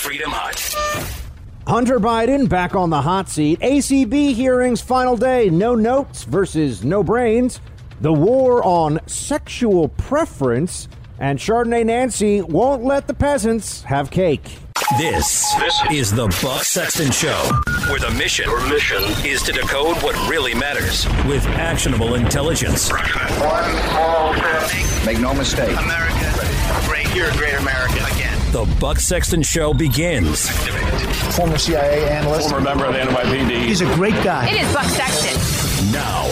Freedom Hut. Hunter Biden back on the hot seat. ACB hearings final day. No notes versus no brains. The war on sexual preference. And Chardonnay Nancy won't let the peasants have cake. This, this is the Buck Sexton Show, where the mission, Your mission is to decode what really matters with actionable intelligence. One small step. Make no mistake. America, great. You're a great American again. The Buck Sexton Show begins. Former CIA analyst. Former member of the NYPD. He's a great guy. It is Buck Sexton. Now.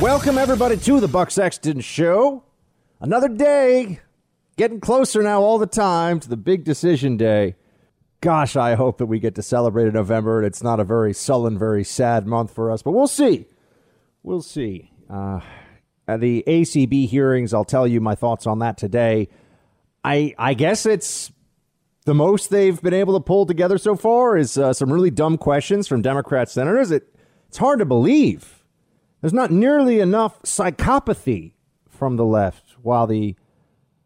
Welcome, everybody, to the Buck Sexton Show. Another day. Getting closer now all the time to the big decision day. Gosh, I hope that we get to celebrate in November and it's not a very sullen, very sad month for us, but we'll see. We'll see. Uh, at the ACB hearings, I'll tell you my thoughts on that today. I I guess it's the most they've been able to pull together so far is uh, some really dumb questions from Democrat senators. It it's hard to believe. There's not nearly enough psychopathy from the left, while the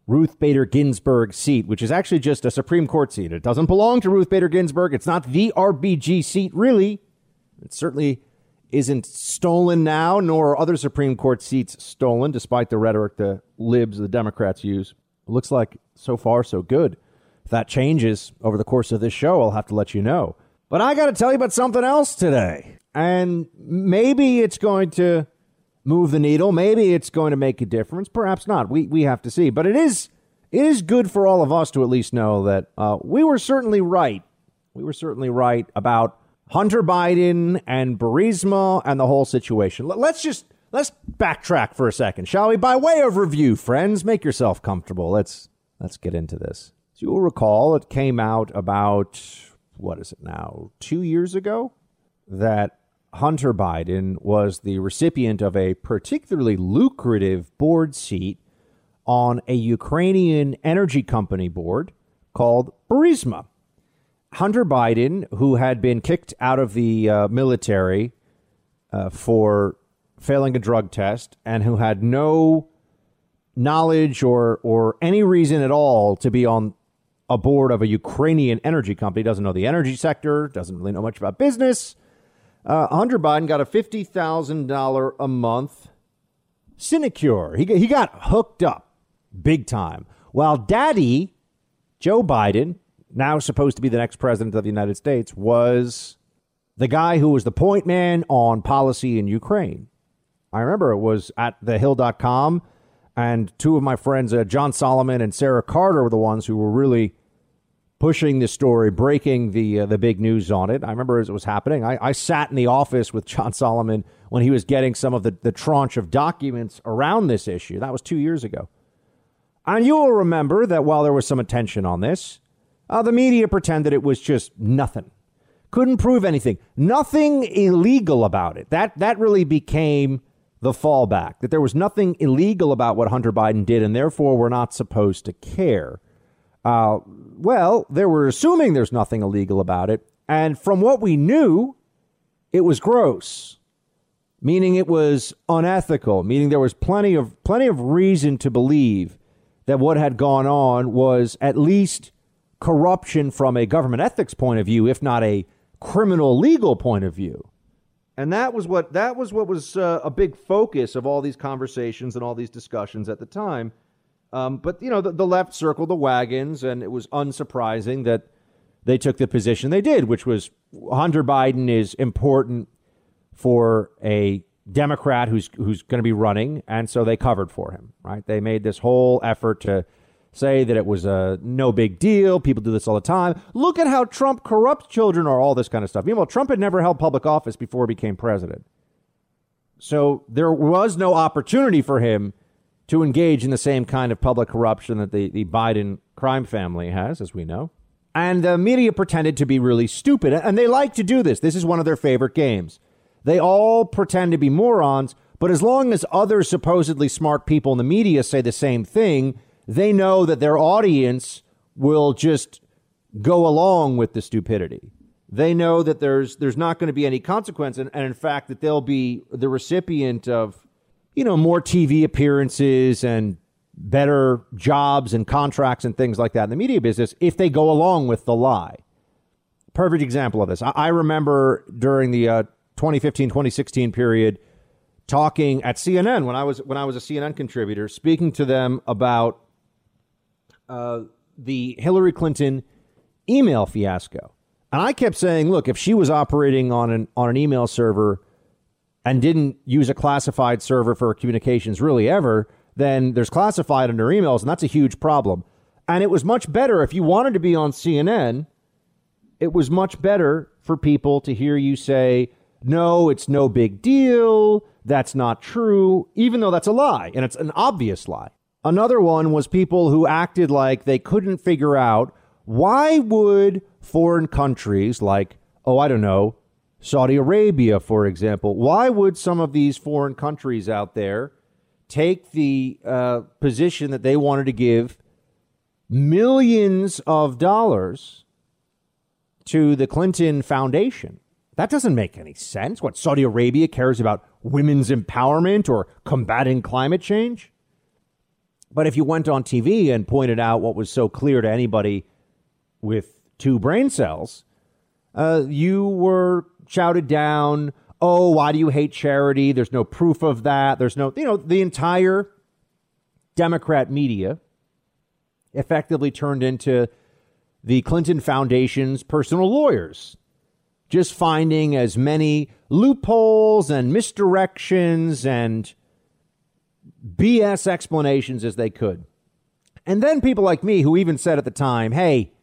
Ruth Bader Ginsburg seat, which is actually just a Supreme Court seat. It doesn't belong to Ruth Bader Ginsburg. It's not the RBG seat, really. It's certainly isn't stolen now, nor are other Supreme Court seats stolen, despite the rhetoric the libs, the Democrats use. It looks like so far, so good. If that changes over the course of this show, I'll have to let you know. But I got to tell you about something else today. And maybe it's going to move the needle. Maybe it's going to make a difference. Perhaps not. We, we have to see. But it is, it is good for all of us to at least know that uh, we were certainly right. We were certainly right about Hunter Biden and Burisma and the whole situation. Let's just let's backtrack for a second, shall we? By way of review, friends, make yourself comfortable. Let's let's get into this. As you will recall, it came out about what is it now? Two years ago that Hunter Biden was the recipient of a particularly lucrative board seat on a Ukrainian energy company board called Burisma. Hunter Biden, who had been kicked out of the uh, military uh, for failing a drug test and who had no knowledge or, or any reason at all to be on a board of a Ukrainian energy company, doesn't know the energy sector, doesn't really know much about business. Uh, Hunter Biden got a $50,000 a month sinecure. He, he got hooked up big time. While daddy, Joe Biden, now supposed to be the next president of the United States, was the guy who was the point man on policy in Ukraine. I remember it was at thehill.com, and two of my friends, uh, John Solomon and Sarah Carter, were the ones who were really pushing this story, breaking the uh, the big news on it. I remember as it was happening. I, I sat in the office with John Solomon when he was getting some of the, the tranche of documents around this issue. That was two years ago. And you will remember that while there was some attention on this, uh, the media pretended it was just nothing. Couldn't prove anything. Nothing illegal about it. That that really became the fallback. That there was nothing illegal about what Hunter Biden did, and therefore we're not supposed to care. Uh, well, they were assuming there's nothing illegal about it, and from what we knew, it was gross, meaning it was unethical, meaning there was plenty of plenty of reason to believe that what had gone on was at least corruption from a government ethics point of view, if not a criminal legal point of view. And that was what that was what was uh, a big focus of all these conversations and all these discussions at the time. Um, but you know, the, the left circled the wagons, and it was unsurprising that they took the position they did, which was Hunter Biden is important for a Democrat who's who's going to be running, and so they covered for him. Right? They made this whole effort to say that it was a no big deal. People do this all the time. Look at how Trump corrupts children or all this kind of stuff. Meanwhile, Trump had never held public office before he became president. So there was no opportunity for him to engage in the same kind of public corruption that the, the Biden crime family has, as we know. And the media pretended to be really stupid. And they like to do this. This is one of their favorite games. They all pretend to be morons, but as long as other supposedly smart people in the media say the same thing, they know that their audience will just go along with the stupidity. They know that there's there's not going to be any consequence, and, and in fact that they'll be the recipient of you know more TV appearances and better jobs and contracts and things like that in the media business if they go along with the lie. Perfect example of this. I, I remember during the uh, 2015 2016 period talking at CNN when I was when I was a CNN contributor, speaking to them about uh, the Hillary Clinton email fiasco. And I kept saying, look, if she was operating on an on an email server and didn't use a classified server for communications really ever, then there's classified under emails, and that's a huge problem. And it was much better if you wanted to be on CNN, it was much better for people to hear you say, no, it's no big deal. That's not true, even though that's a lie, and it's an obvious lie. Another one was people who acted like they couldn't figure out why would foreign countries like, oh, I don't know, Saudi Arabia, for example, why would some of these foreign countries out there take the uh, position that they wanted to give millions of dollars to the Clinton Foundation? That doesn't make any sense. What, Saudi Arabia cares about women's empowerment or combating climate change? But if you went on TV and pointed out what was so clear to anybody with two brain cells, uh, you were shouted down. Oh, why do you hate charity? There's no proof of that. There's no, you know, the entire Democrat media effectively turned into the Clinton Foundation's personal lawyers just finding as many loopholes and misdirections and BS explanations as they could. And then people like me who even said at the time, hey,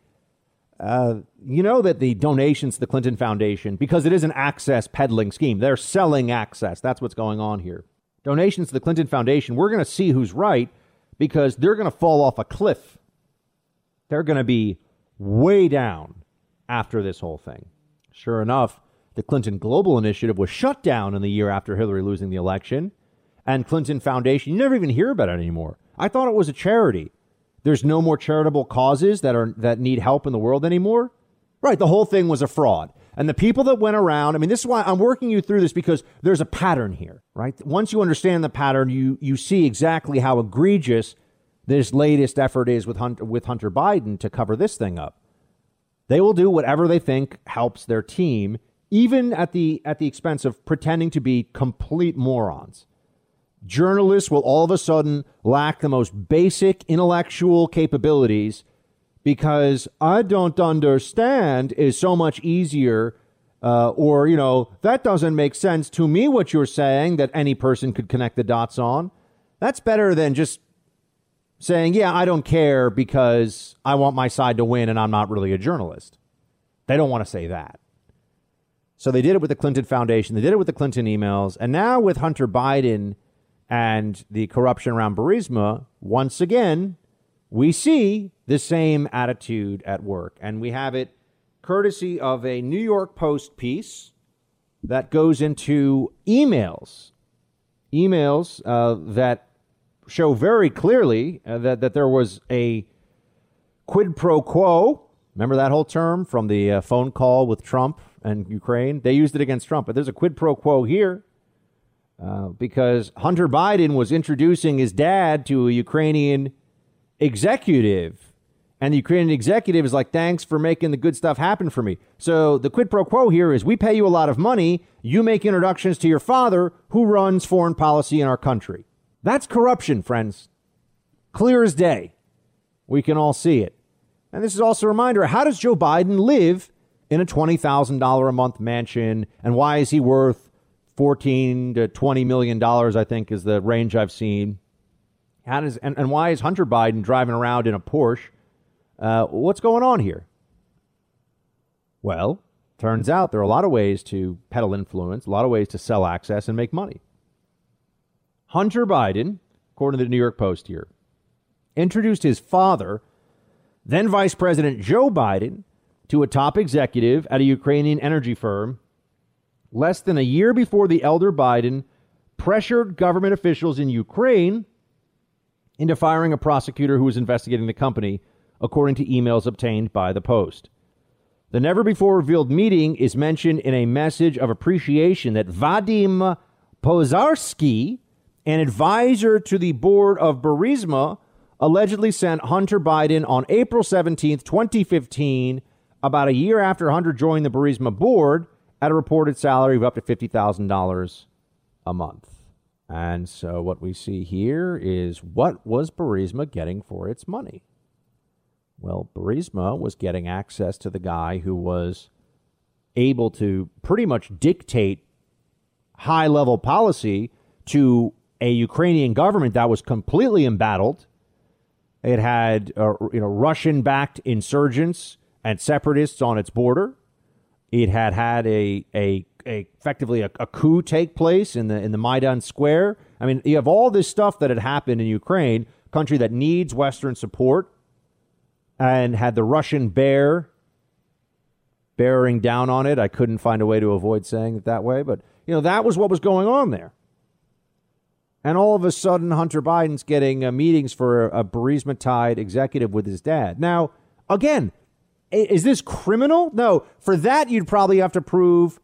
uh, you know that the donations to the Clinton Foundation, because it is an access peddling scheme, they're selling access. That's what's going on here. Donations to the Clinton Foundation, we're going to see who's right because they're going to fall off a cliff. They're going to be way down after this whole thing. Sure enough, the Clinton Global Initiative was shut down in the year after Hillary losing the election. And Clinton Foundation, you never even hear about it anymore. I thought it was a charity. There's no more charitable causes that are that need help in the world anymore. Right, the whole thing was a fraud. And the people that went around, I mean, this is why I'm working you through this because there's a pattern here, right? Once you understand the pattern, you you see exactly how egregious this latest effort is with Hunter, with Hunter Biden to cover this thing up. They will do whatever they think helps their team, even at the at the expense of pretending to be complete morons. Journalists will all of a sudden lack the most basic intellectual capabilities because I don't understand is so much easier. Uh, or, you know, that doesn't make sense to me what you're saying that any person could connect the dots on. That's better than just saying, yeah, I don't care because I want my side to win and I'm not really a journalist. They don't want to say that. So they did it with the Clinton Foundation, they did it with the Clinton emails, and now with Hunter Biden and the corruption around Burisma, once again, we see the same attitude at work. And we have it courtesy of a New York Post piece that goes into emails, emails uh, that show very clearly uh, that, that there was a quid pro quo. Remember that whole term from the uh, phone call with Trump and Ukraine? They used it against Trump, but there's a quid pro quo here uh, because Hunter Biden was introducing his dad to a Ukrainian executive. And the Ukrainian executive is like, thanks for making the good stuff happen for me. So the quid pro quo here is we pay you a lot of money. You make introductions to your father who runs foreign policy in our country. That's corruption, friends. Clear as day. We can all see it. And this is also a reminder how does Joe Biden live in a $20,000 a month mansion? And why is he worth 14 to 20 million dollars, I think is the range I've seen. How does and, and why is Hunter Biden driving around in a Porsche? Uh, what's going on here? Well, turns out there are a lot of ways to peddle influence, a lot of ways to sell access and make money. Hunter Biden, according to the New York Post here, introduced his father, then Vice President Joe Biden, to a top executive at a Ukrainian energy firm less than a year before the elder Biden pressured government officials in Ukraine into firing a prosecutor who was investigating the company, according to emails obtained by the Post. The never before revealed meeting is mentioned in a message of appreciation that Vadim Pozharskyi, an advisor to the board of Burisma, allegedly sent Hunter Biden on April 17, 2015, about a year after Hunter joined the Burisma board, at a reported salary of up to $50,000 a month. And so what we see here is what was Burisma getting for its money? Well, Burisma was getting access to the guy who was able to pretty much dictate high level policy to a Ukrainian government that was completely embattled. It had uh, you know Russian backed insurgents and separatists on its border. It had had a a, a effectively a, a coup take place in the in the Maidan Square. I mean, you have all this stuff that had happened in Ukraine, country that needs Western support, and had the Russian bear bearing down on it. I couldn't find a way to avoid saying it that way, but you know that was what was going on there. And all of a sudden, Hunter Biden's getting uh, meetings for a, a Burisma tied executive with his dad. Now, again, is this criminal? No. For that, you'd probably have to prove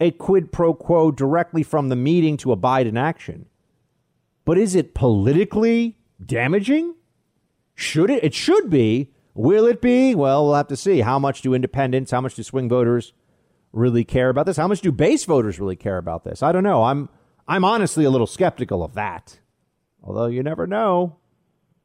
a quid pro quo directly from the meeting to a Biden action. But is it politically damaging? Should it? It should be. Will it be? Well, we'll have to see. How much do independents, how much do swing voters really care about this? How much do base voters really care about this? I don't know. I'm I'm honestly a little skeptical of that. Although you never know.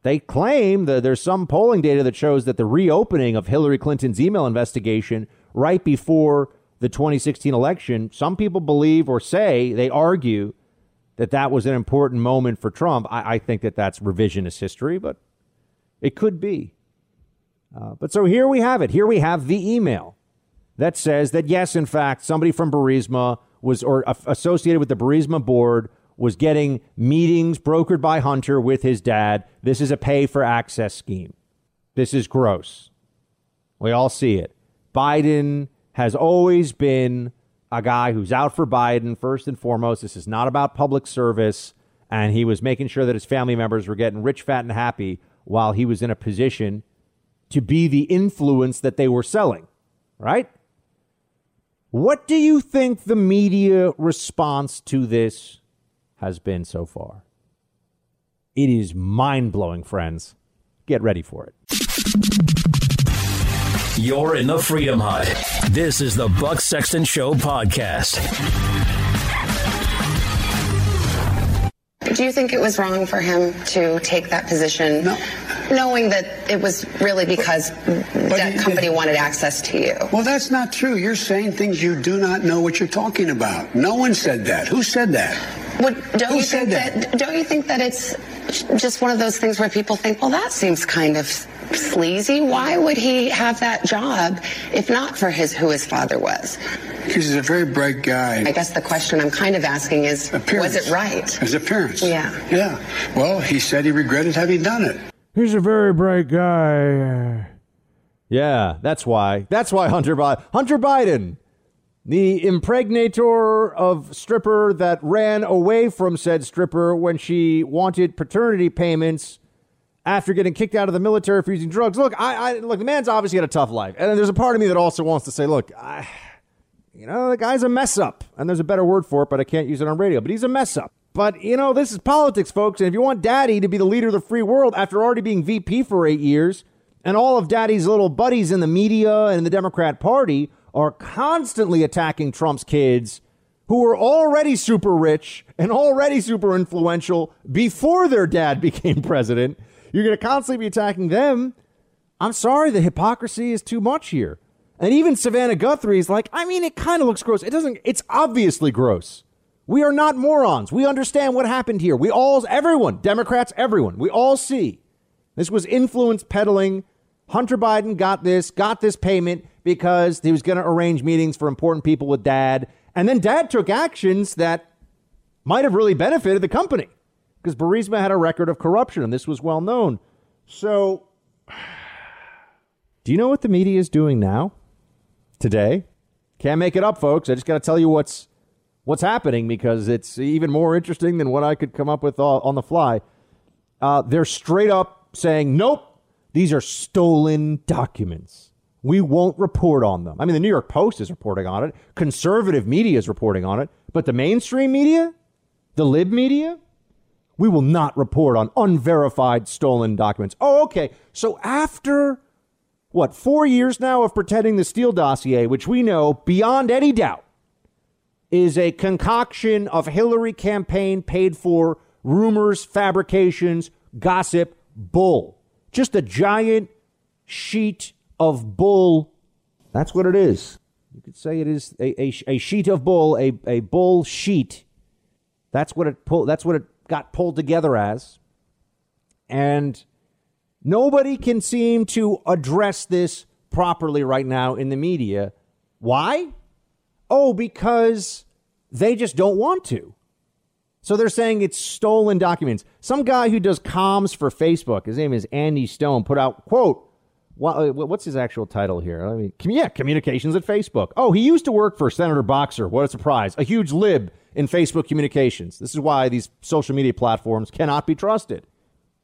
They claim that there's some polling data that shows that the reopening of Hillary Clinton's email investigation right before the 2016 election, some people believe or say, they argue that that was an important moment for Trump. I, I think that that's revisionist history, but it could be. Uh, but so here we have it. Here we have the email that says that, yes, in fact, somebody from Burisma was or associated with the Burisma board was getting meetings brokered by Hunter with his dad. This is a pay for access scheme. This is gross. We all see it. Biden has always been a guy who's out for Biden first and foremost. This is not about public service. And he was making sure that his family members were getting rich, fat, and happy while he was in a position to be the influence that they were selling, right? What do you think the media response to this has been so far? It is mind blowing, friends. Get ready for it. You're in the Freedom Hut. This is the Buck Sexton Show podcast. Do you think it was wrong for him to take that position? No knowing that it was really because that company wanted access to you. Well, that's not true. You're saying things you do not know what you're talking about. No one said that. Who said that? Well, don't Who you said think that? Don't you think that it's just one of those things where people think, well, that seems kind of sleazy. Why would he have that job if not for his who his father was? Because he's a very bright guy. I guess the question I'm kind of asking is, appearance. was it right? His appearance. Yeah. Yeah. Well, he said he regretted having done it. He's a very bright guy. Yeah, that's why. That's why Hunter Biden. Hunter Biden, the impregnator of stripper that ran away from said stripper when she wanted paternity payments after getting kicked out of the military for using drugs. Look, I, I look. The man's obviously had a tough life, and there's a part of me that also wants to say, look, I, you know, the guy's a mess up, and there's a better word for it, but I can't use it on radio. But he's a mess up. But, you know, this is politics, folks. And if you want daddy to be the leader of the free world after already being VP for eight years, and all of daddy's little buddies in the media and the Democrat Party are constantly attacking Trump's kids who were already super rich and already super influential before their dad became president, you're going to constantly be attacking them. I'm sorry, the hypocrisy is too much here. And even Savannah Guthrie is like, I mean, it kind of looks gross. It doesn't, it's obviously gross. We are not morons. We understand what happened here. We all, everyone, Democrats, everyone, we all see this was influence peddling. Hunter Biden got this, got this payment because he was going to arrange meetings for important people with dad. And then dad took actions that might have really benefited the company because Burisma had a record of corruption and this was well known. So, do you know what the media is doing now? Today? Can't make it up, folks. I just got to tell you what's what's happening because it's even more interesting than what I could come up with on the fly. Uh, they're straight up saying, nope, these are stolen documents. We won't report on them. I mean, the New York Post is reporting on it, conservative media is reporting on it, but the mainstream media, the lib media, We will not report on unverified stolen documents. Oh, okay. So after what, four years now of pretending the Steele dossier, which we know beyond any doubt is a concoction of Hillary campaign paid for rumors, fabrications, gossip, bull. Just a giant sheet of bull. That's what it is. You could say it is a, a, a sheet of bull, a, a bull sheet. That's what it pull, that's what it got pulled together as. And nobody can seem to address this properly right now in the media. Why? Oh, because they just don't want to. So they're saying it's stolen documents. Some guy who does comms for Facebook, his name is Andy Stone, put out, quote, uh, what's his actual title here? I mean, yeah, communications at Facebook. Oh, he used to work for Senator Boxer. What a surprise. A huge lib in Facebook communications. This is why these social media platforms cannot be trusted.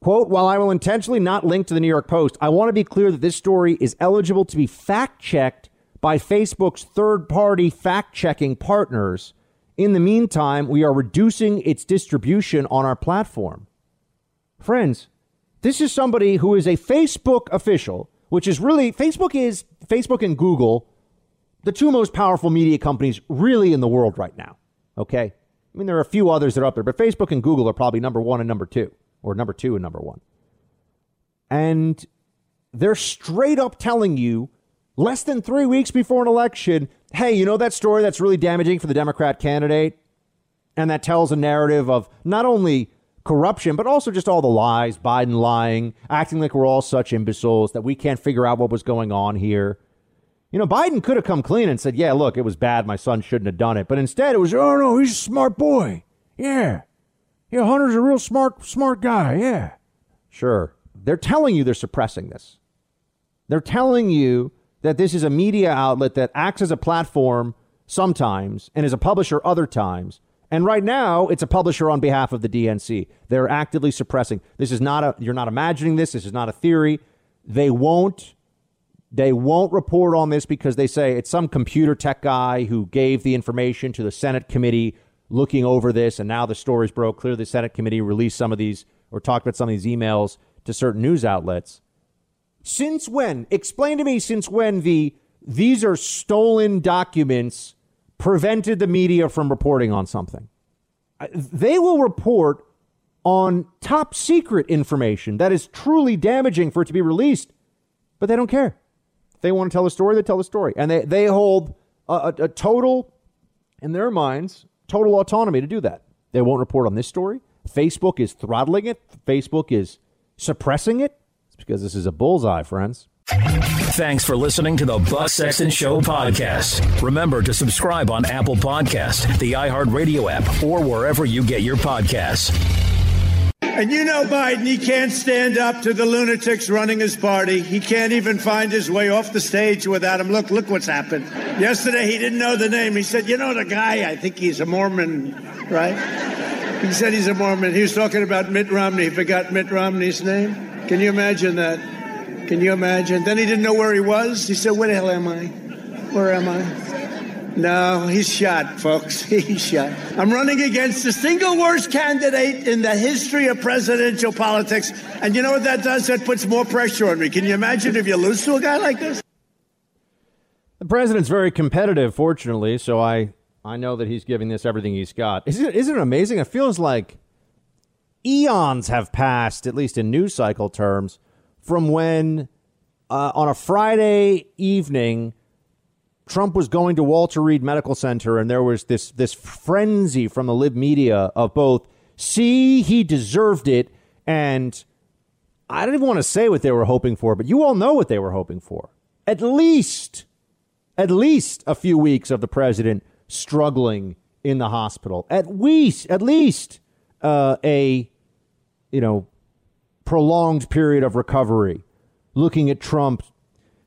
Quote, while I will intentionally not link to the New York Post, I want to be clear that this story is eligible to be fact checked by Facebook's third party fact checking partners. In the meantime, we are reducing its distribution on our platform. Friends, this is somebody who is a Facebook official, which is really Facebook is Facebook and Google, the two most powerful media companies really in the world right now. Okay? I mean, there are a few others that are up there, but Facebook and Google are probably number one and number two, or number two and number one. And they're straight up telling you less than three weeks before an election, hey, you know that story that's really damaging for the Democrat candidate? And that tells a narrative of not only corruption, but also just all the lies, Biden lying, acting like we're all such imbeciles that we can't figure out what was going on here. You know, Biden could have come clean and said, yeah, look, it was bad. My son shouldn't have done it. But instead, it was, oh, no, he's a smart boy. Yeah. Yeah, Hunter's a real smart, smart guy. Yeah. Sure. They're telling you they're suppressing this. They're telling you that this is a media outlet that acts as a platform sometimes and is a publisher other times. And right now, it's a publisher on behalf of the DNC. They're actively suppressing. This is not a, you're not imagining this. This is not a theory. They won't, they won't report on this because they say it's some computer tech guy who gave the information to the Senate committee looking over this. And now the story's broke. Clearly, the Senate committee released some of these or talked about some of these emails to certain news outlets. Since when? Explain to me since when the these are stolen documents prevented the media from reporting on something. They will report on top secret information that is truly damaging for it to be released, but they don't care. They want to tell a story, they tell the story. And they, they hold a, a, a total, in their minds, total autonomy to do that. They won't report on this story. Facebook is throttling it, Facebook is suppressing it. It's because this is a bullseye, friends. Thanks for listening to the Buck Sexton Show podcast. Remember to subscribe on Apple Podcast, the iHeartRadio app, or wherever you get your podcasts. And you know Biden, he can't stand up to the lunatics running his party. He can't even find his way off the stage without him. Look, look what's happened. Yesterday he didn't know the name. He said, "You know the guy? I think he's a Mormon, right?" He said he's a Mormon. He was talking about Mitt Romney. He forgot Mitt Romney's name. Can you imagine that? Can you imagine? Then he didn't know where he was. He said, Where the hell am I? Where am I? No, he's shot, folks. He's shot. I'm running against the single worst candidate in the history of presidential politics. And you know what that does? That puts more pressure on me. Can you imagine if you lose to a guy like this? The president's very competitive, fortunately, so I, I know that he's giving this everything he's got. Isn't isn't it amazing? It feels like eons have passed, at least in news cycle terms, from when uh, on a Friday evening, Trump was going to Walter Reed Medical Center, and there was this this frenzy from the lib media of both, see, he deserved it, and I don't even want to say what they were hoping for, but you all know what they were hoping for. At least, at least a few weeks of the president struggling in the hospital. At least, at least uh, a you know, prolonged period of recovery, looking at Trump,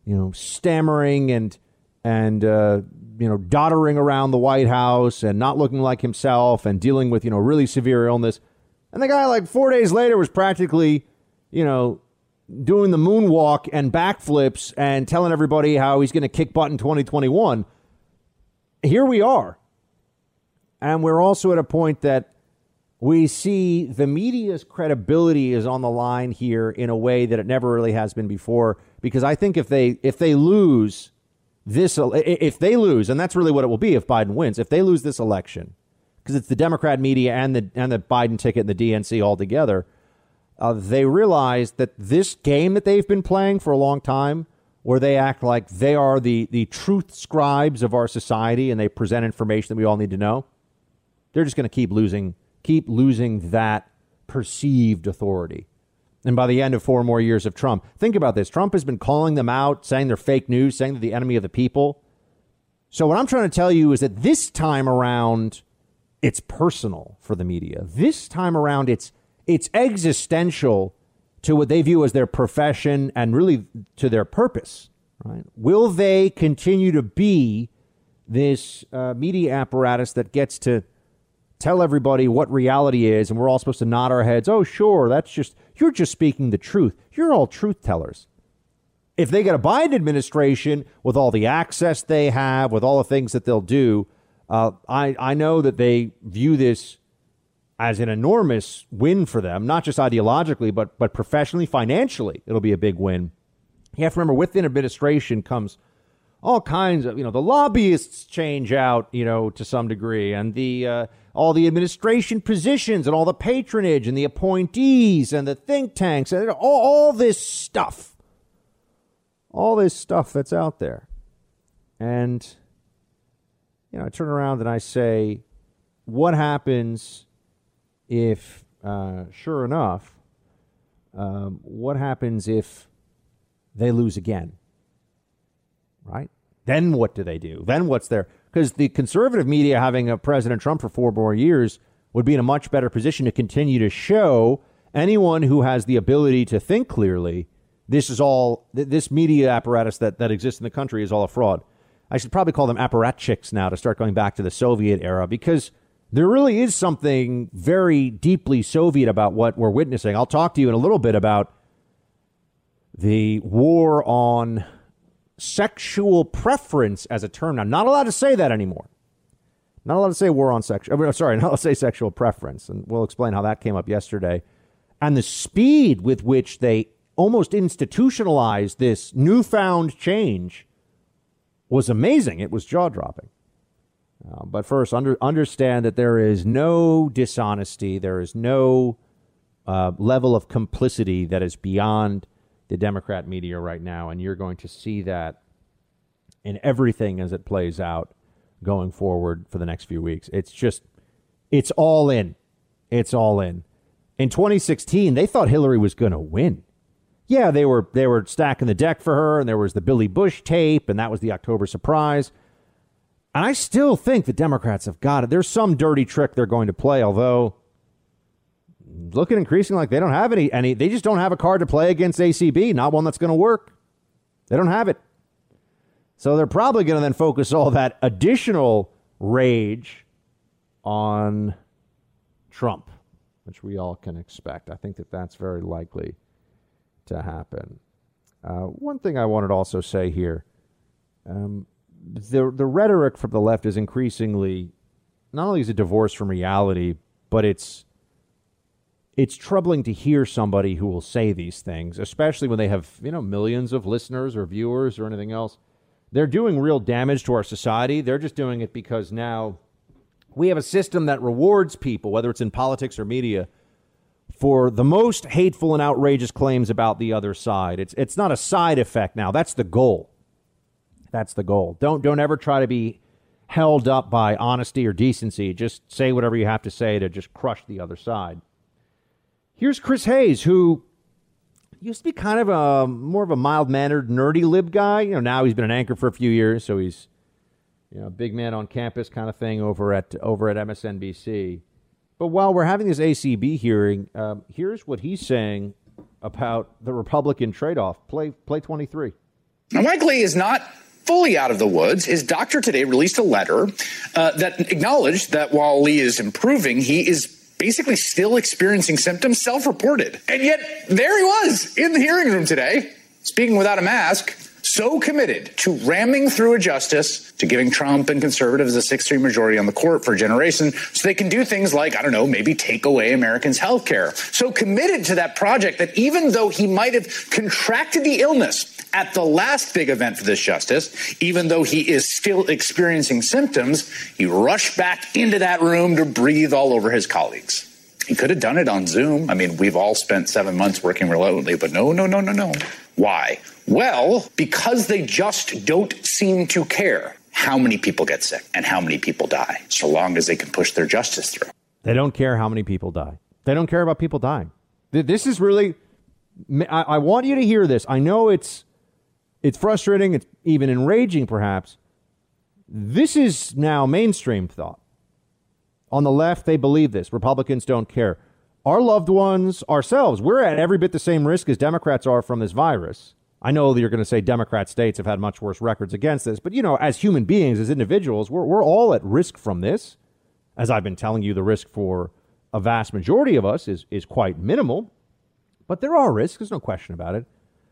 you know, stammering and and uh, you know, doddering around the White House and not looking like himself and dealing with you know really severe illness, and the guy like four days later was practically, you know, doing the moonwalk and backflips and telling everybody how he's going to kick butt in 2021. Here we are. And we're also at a point that we see the media's credibility is on the line here in a way that it never really has been before. Because I think if they if they lose this, if they lose, and that's really what it will be if Biden wins, if they lose this election, because it's the Democrat media and the and the Biden ticket and the DNC all together, uh, they realize that this game that they've been playing for a long time, where they act like they are the the truth scribes of our society and they present information that we all need to know, they're just going to keep losing keep losing that perceived authority. And by the end of four more years of Trump, think about this. Trump has been calling them out, saying they're fake news, saying they're the enemy of the people. So, what I'm trying to tell you is that this time around, it's personal for the media. This time around, it's it's existential to what they view as their profession and really to their purpose. Right? Will they continue to be this uh, media apparatus that gets to tell everybody what reality is, and we're all supposed to nod our heads? Oh, sure, that's just you're just speaking the truth. You're all truth tellers. If they get a Biden administration with all the access they have, with all the things that they'll do, uh, I I know that they view this as an enormous win for them, not just ideologically, but but professionally, financially, it'll be a big win. You have to remember, with administration comes all kinds of, you know, the lobbyists change out, you know, to some degree, and the uh, all the administration positions and all the patronage and the appointees and the think tanks and all, all this stuff, all this stuff that's out there, and you know, I turn around and I say, what happens? if, uh, sure enough, um, what happens if they lose again? Right? Then what do they do? Then what's there? Because the conservative media having a President Trump for four more years would be in a much better position to continue to show anyone who has the ability to think clearly this is all this media apparatus that, that exists in the country is all a fraud. I should probably call them apparatchiks now to start going back to the Soviet era because there really is something very deeply Soviet about what we're witnessing. I'll talk to you in a little bit about the war on sexual preference as a term. Now, I'm not allowed to say that anymore. Not allowed to say war on sexual. Sorry, not allowed to say sexual preference, and we'll explain how that came up yesterday. And the speed with which they almost institutionalized this newfound change was amazing. It was jaw dropping. Uh, but first, under, understand that there is no dishonesty, there is no uh, level of complicity that is beyond the Democrat media right now, and you're going to see that in everything as it plays out going forward for the next few weeks. It's just, it's all in. It's all in. In 2016, they thought Hillary was going to win. Yeah, they were they were stacking the deck for her, and there was the Billy Bush tape, and that was the October surprise. And I still think the Democrats have got it. There's some dirty trick they're going to play, although looking increasingly like they don't have any any they just don't have a card to play against ACB, not one that's going to work. They don't have it. So they're probably going to then focus all that additional rage on Trump, which we all can expect. I think that that's very likely to happen. Uh, one thing I wanted to also say here um, the the rhetoric from the left is increasingly not only is it divorced from reality, but it's it's troubling to hear somebody who will say these things, especially when they have you know millions of listeners or viewers or anything else. They're doing real damage to our society. They're just doing it because now we have a system that rewards people, whether it's in politics or media, for the most hateful and outrageous claims about the other side. It's it's not a side effect now. That's the goal. That's the goal. Don't don't ever try to be held up by honesty or decency. Just say whatever you have to say to just crush the other side. Here's Chris Hayes, who used to be kind of a more of a mild mannered, nerdy lib guy. You know, now he's been an anchor for a few years, so he's you know, big man on campus kind of thing over at over at MSNBC. But while we're having this ACB hearing, um, here's what he's saying about the Republican trade-off. Play play 23. Now, Mike Lee is not fully out of the woods. His doctor today released a letter uh, that acknowledged that while Lee is improving, he is basically still experiencing symptoms self reported. And yet, there he was in the hearing room today, speaking without a mask. So committed to ramming through a justice, to giving Trump and conservatives a 6 3 majority on the court for a generation so they can do things like, I don't know, maybe take away Americans' health care. So committed to that project that even though he might have contracted the illness at the last big event for this justice, even though he is still experiencing symptoms, he rushed back into that room to breathe all over his colleagues. He could have done it on Zoom. I mean, we've all spent seven months working remotely, but no, no, no, no, no. Why? Well, because they just don't seem to care how many people get sick and how many people die, so long as they can push their justice through. They don't care how many people die. They don't care about people dying. This is really. I, want you to hear this. I know it's it's frustrating. It's even enraging, perhaps. This is now mainstream thought. On the left, they believe this. Republicans don't care. Our loved ones, ourselves, we're at every bit the same risk as Democrats are from this virus. I know that you're going to say Democrat states have had much worse records against this, but you know, as human beings, as individuals, we're, we're all at risk from this. As I've been telling you, the risk for a vast majority of us is, is quite minimal, but there are risks. There's no question about it.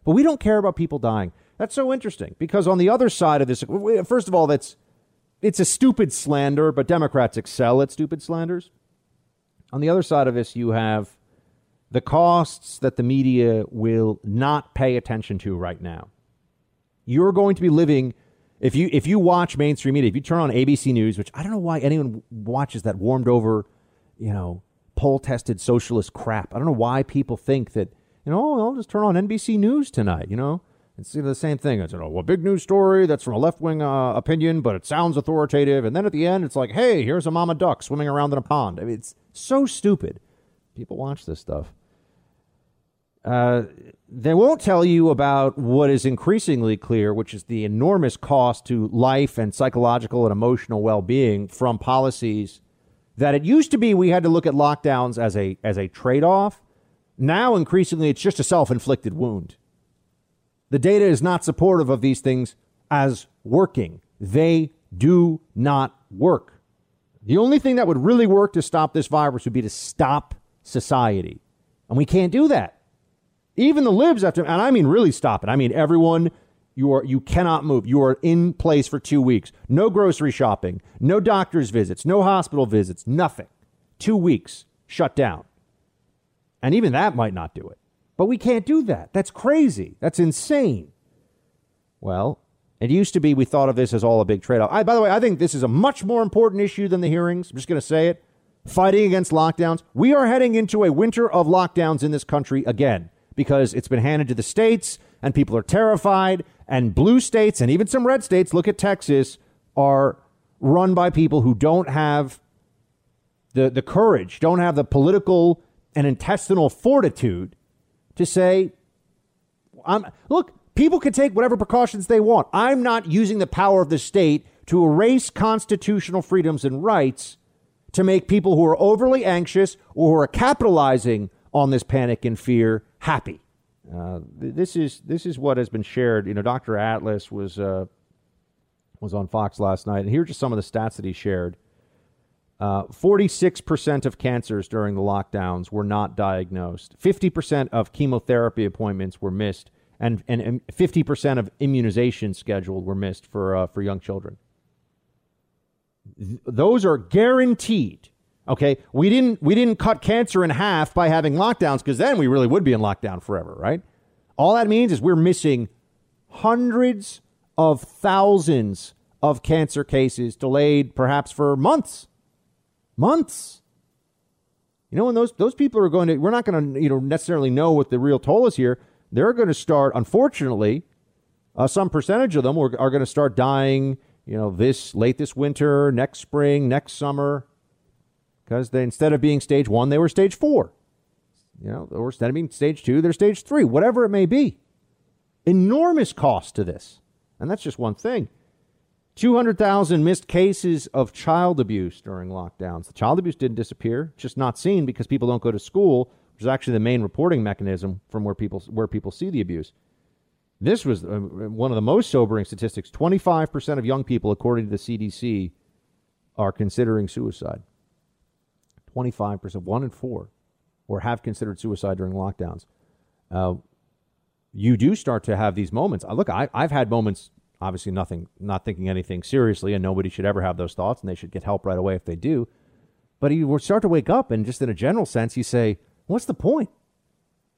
But we don't care about people dying. That's so interesting because on the other side of this, first of all, that's it's a stupid slander, but Democrats excel at stupid slanders. On the other side of this, you have the costs that the media will not pay attention to right now. You're going to be living if you if you watch mainstream media, if you turn on ABC News, which I don't know why anyone watches that warmed over, you know, poll tested socialist crap. I don't know why people think that, you know, I'll just turn on NBC News tonight, you know. It's the same thing. It's you know, a big news story that's from a left wing uh, opinion, but it sounds authoritative. And then at the end, it's like, hey, here's a mama duck swimming around in a pond. I mean, it's so stupid. People watch this stuff. Uh, they won't tell you about what is increasingly clear, which is the enormous cost to life and psychological and emotional well being from policies that it used to be we had to look at lockdowns as a as a trade off. Now increasingly it's just a self inflicted wound. The data is not supportive of these things as working. They do not work. The only thing that would really work to stop this virus would be to stop society. And we can't do that. Even the libs have to, and I mean really stop it. I mean everyone, you are you cannot move. You are in place for two weeks. No grocery shopping, no doctor's visits, no hospital visits, nothing. Two weeks shut down. And even that might not do it. But we can't do that. That's crazy. That's insane. Well, it used to be we thought of this as all a big trade off. by the way, I think this is a much more important issue than the hearings. I'm just going to say it. Fighting against lockdowns. We are heading into a winter of lockdowns in this country again because it's been handed to the states and people are terrified. And blue states and even some red states, look at Texas, are run by people who don't have the, the courage, don't have the political and intestinal fortitude to say, I'm, look, people can take whatever precautions they want. I'm not using the power of the state to erase constitutional freedoms and rights to make people who are overly anxious or who are capitalizing on this panic and fear happy. Uh, this is this is what has been shared. You know, Dr. Atlas was uh, was on Fox last night, and here are just some of the stats that he shared. Uh, 46% of cancers during the lockdowns were not diagnosed. 50% of chemotherapy appointments were missed, and, and 50% of immunization scheduled were missed for, uh, for young children. Th- those are guaranteed. Okay, we didn't we didn't cut cancer in half by having lockdowns because then we really would be in lockdown forever, right? All that means is we're missing hundreds of thousands of cancer cases delayed perhaps for months months. You know, and those those people are going to. We're not going to, you know, necessarily know what the real toll is here. They're going to start. Unfortunately, uh, some percentage of them are, are going to start dying. You know, this late this winter, next spring, next summer, because instead of being stage one, they were stage four. You know, or instead of being stage two, they're stage three. Whatever it may be, enormous cost to this, and that's just one thing. 200,000 missed cases of child abuse during lockdowns. The child abuse didn't disappear, just not seen because people don't go to school, which is actually the main reporting mechanism from where people where people see the abuse. This was uh, one of the most sobering statistics. 25% of young people, according to the CDC, are considering suicide. 25%, one in four, or have considered suicide during lockdowns. Uh, you do start to have these moments. Uh, Look, I, I've had moments, obviously nothing, not thinking anything seriously, and nobody should ever have those thoughts, and they should get help right away if they do. But you start to wake up, and just in a general sense, you say, "What's the point?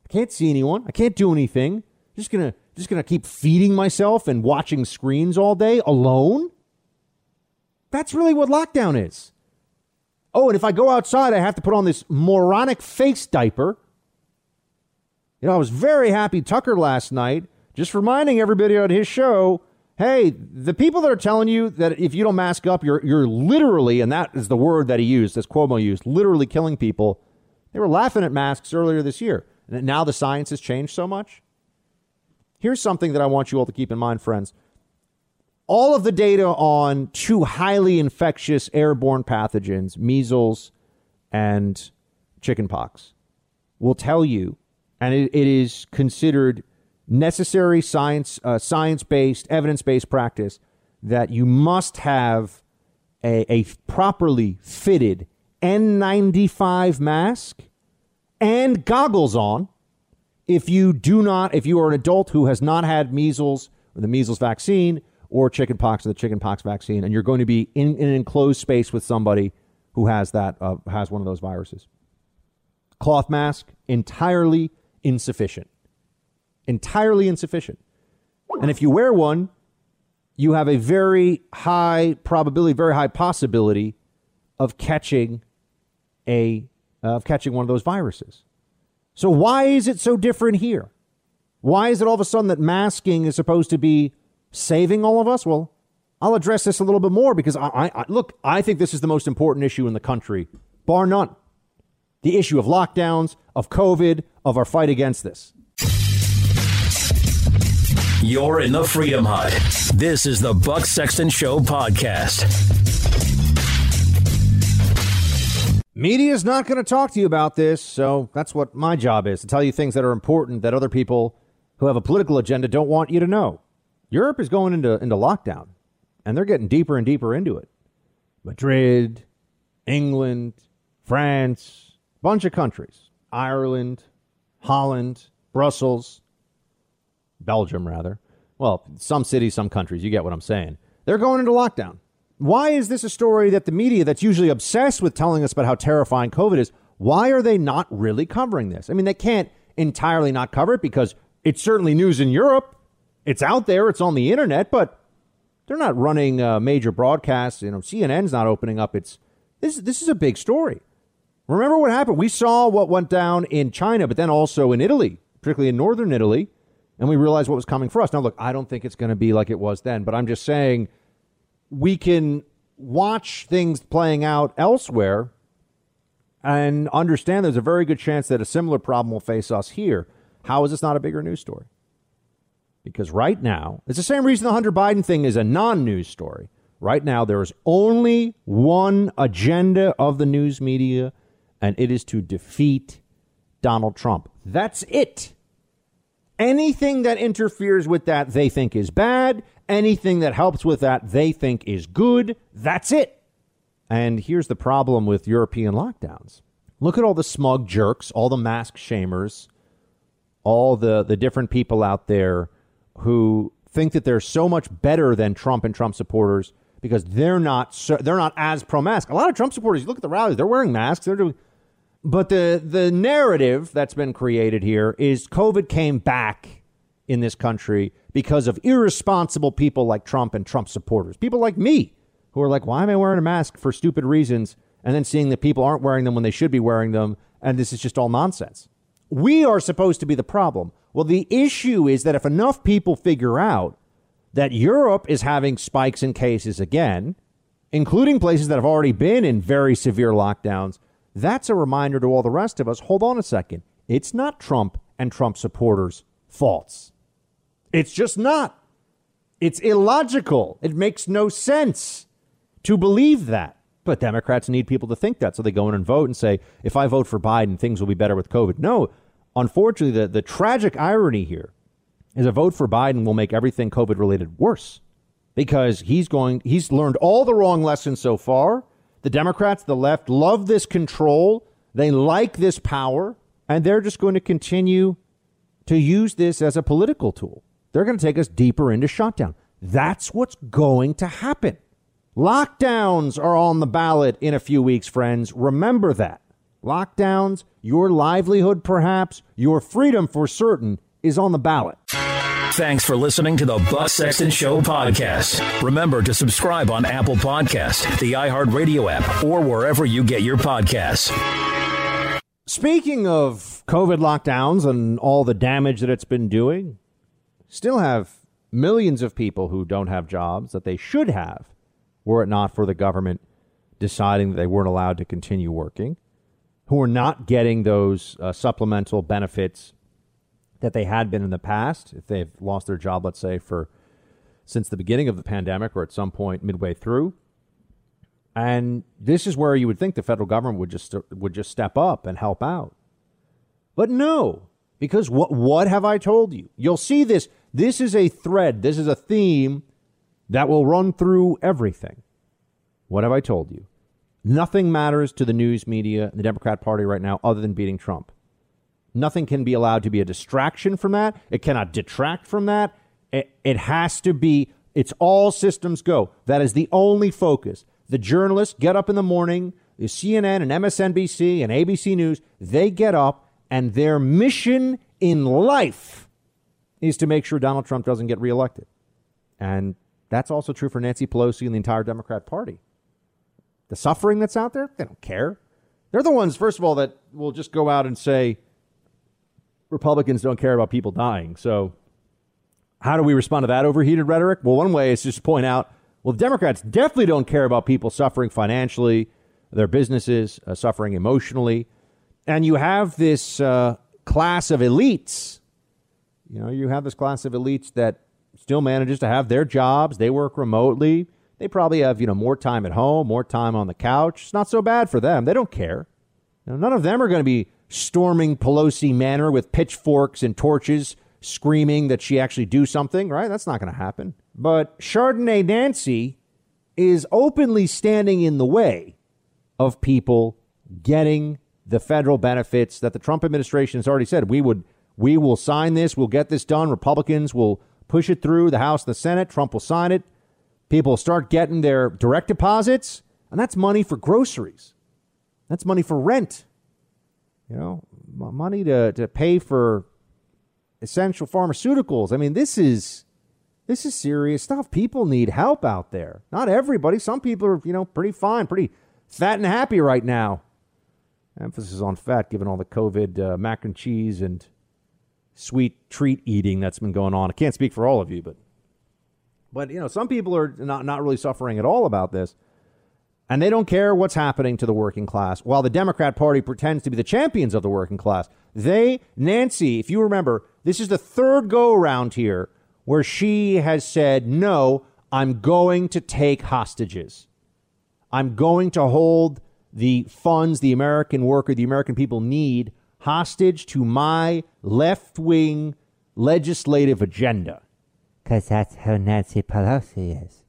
I can't see anyone. I can't do anything. Just gonna, just gonna keep feeding myself and watching screens all day alone." That's really what lockdown is. Oh, and if I go outside, I have to put on this moronic face diaper. You know, I was very happy Tucker last night, just reminding everybody on his show, hey, the people that are telling you that if you don't mask up, you're you're literally, and that is the word that he used, as Cuomo used, literally killing people. They were laughing at masks earlier this year. And now the science has changed so much. Here's something that I want you all to keep in mind, friends all of the data on two highly infectious airborne pathogens, measles and chickenpox, will tell you, and it, it is considered necessary science, uh, science-based, evidence-based practice that you must have a, a properly fitted N95 mask and goggles on if you do not, if you are an adult who has not had measles or the measles vaccine or chickenpox or the chickenpox vaccine, and you're going to be in, in an enclosed space with somebody who has that uh, has one of those viruses. Cloth mask entirely insufficient, entirely insufficient. And if you wear one, you have a very high probability, very high possibility of catching a of catching one of those viruses. So why is it so different here? Why is it all of a sudden that masking is supposed to be saving all of us? Well, I'll address this a little bit more because I, I, I, look, I think this is the most important issue in the country, bar none. The issue of lockdowns, of COVID, of our fight against this. You're in the Freedom Hut. This is the Buck Sexton Show podcast. Media is not going to talk to you about this, so that's what my job is to tell you things that are important that other people who have a political agenda don't want you to know. Europe is going into, into lockdown, and they're getting deeper and deeper into it. Madrid, England, France, bunch of countries, Ireland, Holland, Brussels, Belgium, rather. Well, some cities, some countries, you get what I'm saying. They're going into lockdown. Why is this a story that the media, that's usually obsessed with telling us about how terrifying COVID is, why are they not really covering this? I mean, they can't entirely not cover it because it's certainly news in Europe. It's out there, it's on the internet, but they're not running uh, major broadcasts. You know, CNN's not opening up. It's this. This is a big story. Remember what happened? We saw what went down in China, but then also in Italy, particularly in northern Italy, and we realized what was coming for us. Now, look, I don't think it's going to be like it was then, but I'm just saying we can watch things playing out elsewhere and understand there's a very good chance that a similar problem will face us here. How is this not a bigger news story? Because right now, it's the same reason the Hunter Biden thing is a non news story. Right now, there is only one agenda of the news media, and it is to defeat Donald Trump. That's it. Anything that interferes with that, they think is bad. Anything that helps with that, they think is good. That's it. And here's the problem with European lockdowns look at all the smug jerks, all the mask shamers, all the, the different people out there who think that they're so much better than Trump and Trump supporters because they're not so, they're not as pro mask. A lot of Trump supporters, you look at the rallies, they're wearing masks. They're doing, but the the narrative that's been created here is COVID came back in this country because of irresponsible people like Trump and Trump supporters, people like me who are like, why am I wearing a mask for stupid reasons? And then seeing that people aren't wearing them when they should be wearing them, and this is just all nonsense. We are supposed to be the problem. Well, the issue is that if enough people figure out that Europe is having spikes in cases again, including places that have already been in very severe lockdowns, that's a reminder to all the rest of us hold on a second. It's not Trump and Trump supporters' faults. It's just not. It's illogical. It makes no sense to believe that. But Democrats need people to think that. So they go in and vote and say, if I vote for Biden, things will be better with COVID. No, unfortunately, the, the tragic irony here is a vote for Biden will make everything COVID related worse because he's going, he's learned all the wrong lessons so far. The Democrats, the left, love this control. They like this power, and they're just going to continue to use this as a political tool. They're going to take us deeper into shutdown. That's what's going to happen. Lockdowns are on the ballot in a few weeks, friends. Remember that. Lockdowns, your livelihood perhaps, your freedom for certain is on the ballot. Thanks for listening to the Buck Sexton Show podcast. Remember to subscribe on Apple Podcast, the iHeartRadio app, or wherever you get your podcasts. Speaking of COVID lockdowns and all the damage that it's been doing, still have millions of people who don't have jobs that they should have were it not for the government deciding that they weren't allowed to continue working, who are not getting those uh, supplemental benefits that they had been in the past if they've lost their job, let's say, for since the beginning of the pandemic or at some point midway through. And this is where you would think the federal government would just would just step up and help out. But no, because what what have I told you? You'll see this. This is a thread. This is a theme that will run through everything. What have I told you? Nothing matters to the news media and the Democrat Party right now other than beating Trump. Nothing can be allowed to be a distraction from that. It cannot detract from that. It, it has to be, it's all systems go. That is the only focus. The journalists get up in the morning, the CNN and MSNBC and ABC News, they get up and their mission in life is to make sure Donald Trump doesn't get reelected. And that's also true for Nancy Pelosi and the entire Democrat Party. The suffering that's out there, they don't care. They're the ones, first of all, that will just go out and say, Republicans don't care about people dying. So, how do we respond to that overheated rhetoric? Well, one way is just point out well, Democrats definitely don't care about people suffering financially, their businesses uh, suffering emotionally. And you have this uh, class of elites. You know, you have this class of elites that still manages to have their jobs. They work remotely. They probably have, you know, more time at home, more time on the couch. It's not so bad for them. They don't care. You know, none of them are going to be storming Pelosi Manor with pitchforks and torches, screaming that she actually do something, right? That's not going to happen. But Chardonnay Nancy is openly standing in the way of people getting the federal benefits that the Trump administration has already said we would we will sign this, we'll get this done. Republicans will push it through the House and the Senate. Trump will sign it. People start getting their direct deposits, and that's money for groceries. That's money for rent. You know, money to, to pay for essential pharmaceuticals. I mean, this is this is serious stuff. People need help out there. Not everybody. Some people are, you know, pretty fine, pretty fat and happy right now. Emphasis on fat, given all the COVID uh, mac and cheese and sweet treat eating that's been going on. I can't speak for all of you, but but you know, some people are not not really suffering at all about this. And they don't care what's happening to the working class. While the Democrat Party pretends to be the champions of the working class, they, Nancy, if you remember, this is the third go around here where she has said, no, I'm going to take hostages. I'm going to hold the funds the American worker, the American people need hostage to my left wing legislative agenda. Because that's how Nancy Pelosi is.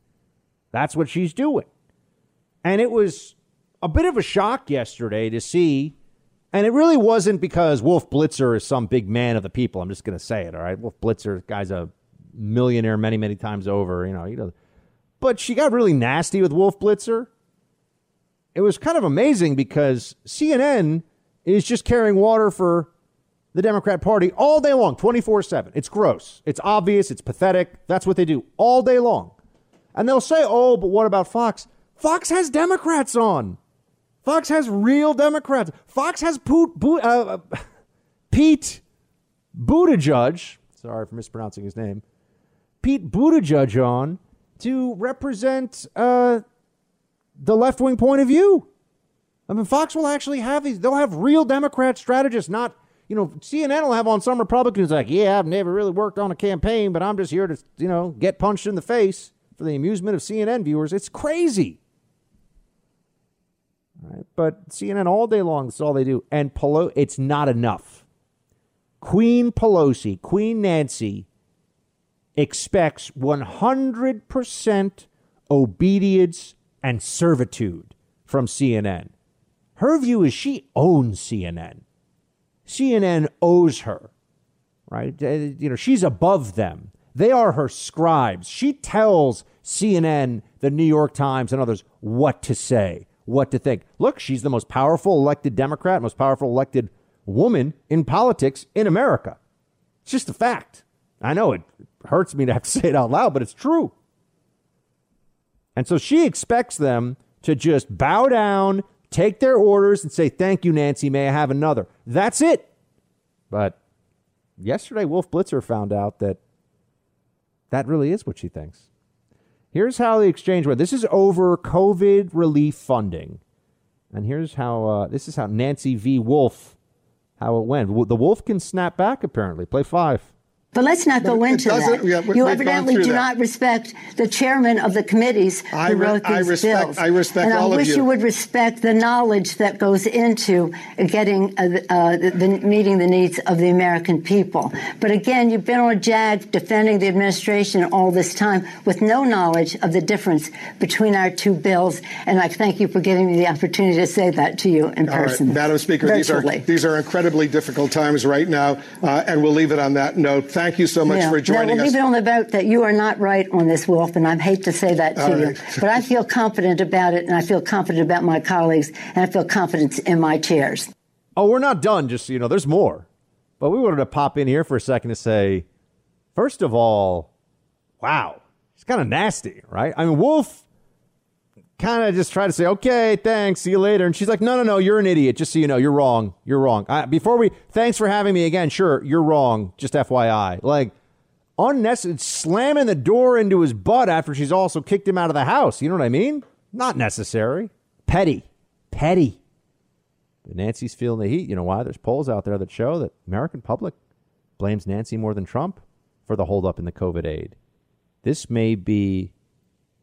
That's what she's doing. And it was a bit of a shock yesterday to see. And it really wasn't because Wolf Blitzer is some big man of the people. I'm just going to say it, all right? Wolf Blitzer, guy's a millionaire many, many times over, you know. You know. But she got really nasty with Wolf Blitzer. It was kind of amazing because CNN is just carrying water for the Democrat Party all day long, 24 7. It's gross. It's obvious. It's pathetic. That's what they do all day long. And they'll say, oh, but what about Fox? Fox has Democrats on. Fox has real Democrats. Fox has Poot, uh, uh, Pete Buttigieg. Sorry for mispronouncing his name. Pete Buttigieg on to represent uh, the left wing point of view. I mean, Fox will actually have these. They'll have real Democrat strategists, not you know. CNN will have on some Republicans like, yeah, I've never really worked on a campaign, but I'm just here to you know get punched in the face for the amusement of CNN viewers. It's crazy. Right? But CNN all day long, that's all they do. And Pelosi, it's not enough. Queen Pelosi, Queen Nancy, expects 100% obedience and servitude from CNN. Her view is she owns CNN. CNN owes her. right? You know, she's above them. They are her scribes. She tells CNN, the New York Times, and others what to say, what to think. Look, she's the most powerful elected Democrat, most powerful elected woman in politics in America. It's just a fact. I know it hurts me to have to say it out loud, but it's true. And so she expects them to just bow down, take their orders, and say, Thank you, Nancy. May I have another? That's it. But yesterday, Wolf Blitzer found out that that really is what she thinks. Here's how the exchange went. This is over COVID relief funding. And here's how uh, this is how Nancy v. Wolf, how it went. The Wolf can snap back, apparently. Play five. But let's not But go into that. yeah, you evidently do that. not respect the chairman of the committees I who re- wrote I these respect- bills. I respect and all I wish you. you would respect the knowledge that goes into getting uh, uh, the, the, meeting the needs of the American people. But again, you've been on a jag defending the administration all this time with no knowledge of the difference between our two bills. And I thank you for giving me the opportunity to say that to you in All right, person. Madam Speaker, these are these are incredibly difficult times right now, uh, and we'll leave it on that note. Thank you so much Yeah. for joining no, we'll us. leave it on the vote that you are not right on this, Wolf, and I hate to say that to All you. right. But I feel confident about it, and I feel confident about my colleagues, and I feel confidence in my chairs. Oh, we're not done. Just so you know, there's more. But we wanted to pop in here for a second to say, first of all, wow, it's kind of nasty, right? I mean, Wolf kind of just try to say, okay, thanks, see you later. And she's like, no, no, no, you're an idiot. Just so you know, you're wrong. You're wrong. I, before we, thanks for having me again. Sure, you're wrong. Just FYI. Like, unnecessary, slamming the door into his butt after she's also kicked him out of the house. You know what I mean? Not necessary. Petty. Petty. But Nancy's feeling the heat. You know why? There's polls out there that show that American public blames Nancy more than Trump for the holdup in the COVID aid. This may be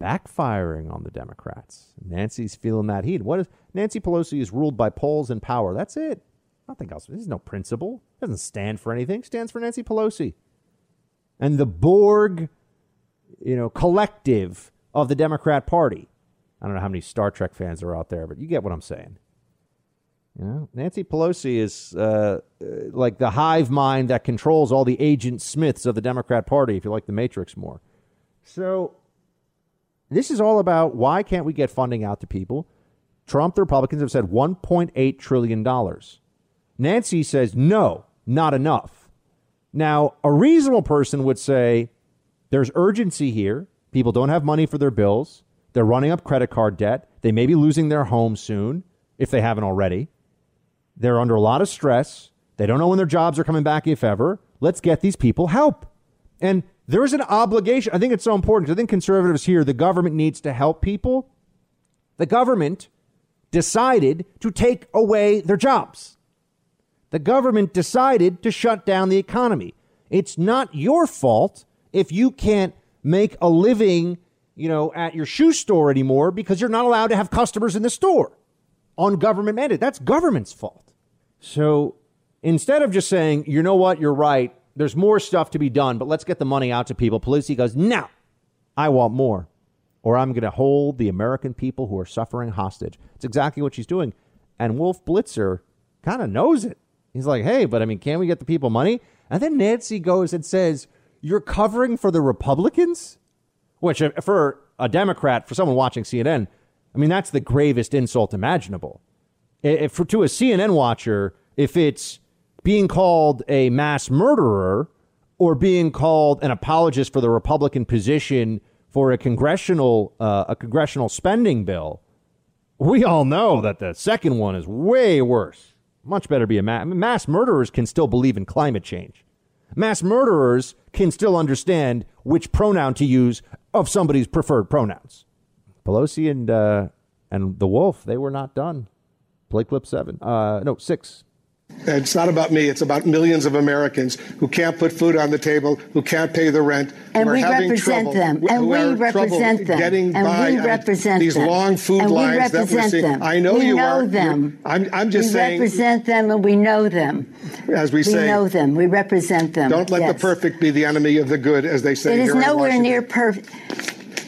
backfiring on the Democrats. Nancy's feeling that heat. What is Nancy Pelosi is ruled by polls and power. That's it. Nothing else. There's no principle. Doesn't stand for anything. Stands for Nancy Pelosi. And the Borg, you know, collective of the Democrat Party. I don't know how many Star Trek fans are out there, but you get what I'm saying. You know, Nancy Pelosi is uh, uh, like the hive mind that controls all the agent Smiths of the Democrat Party, if you like the Matrix more. So, this is all about why can't we get funding out to people? Trump, the Republicans have said $1.8 trillion. Nancy says, no, not enough. Now, a reasonable person would say there's urgency here. People don't have money for their bills. They're running up credit card debt. They may be losing their home soon, if they haven't already. They're under a lot of stress. They don't know when their jobs are coming back, if ever. Let's get these people help. And there's an obligation. I think it's so important. I think conservatives here, the government needs to help people. The government decided to take away their jobs. The government decided to shut down the economy. It's not your fault if you can't make a living, you know, at your shoe store anymore because you're not allowed to have customers in the store on government mandate. That's government's fault. So instead of just saying, you know what, you're right, there's more stuff to be done, but let's get the money out to people, Pelosi goes, no, I want more. Or I'm going to hold the American people who are suffering hostage. It's exactly what she's doing. And Wolf Blitzer kind of knows it. He's like, hey, but I mean, can we get the people money? And then Nancy goes and says, you're covering for the Republicans? Which, uh, for a Democrat, for someone watching CNN, I mean, that's the gravest insult imaginable. If for, to a CNN watcher, if it's being called a mass murderer or being called an apologist for the Republican position for a congressional uh, a congressional spending bill, we all know that the second one is way worse. Much better be a mass. Mass murderers can still believe in climate change. Mass murderers can still understand which pronoun to use of somebody's preferred pronouns. Pelosi and uh, and the wolf, they were not done. Play clip seven. Uh, no, six. And it's not about me. It's about millions of Americans who can't put food on the table, who can't pay the rent, And who are we represent them. And we represent them. Getting And by we represent these them. long food And we lines that we're seeing. them. I know we you know are. them. I'm, I'm just we saying, represent them and we know them. as we We say, We know them. We represent them. don't let Yes. the perfect be the enemy of the good, as they say It is here nowhere near perfect.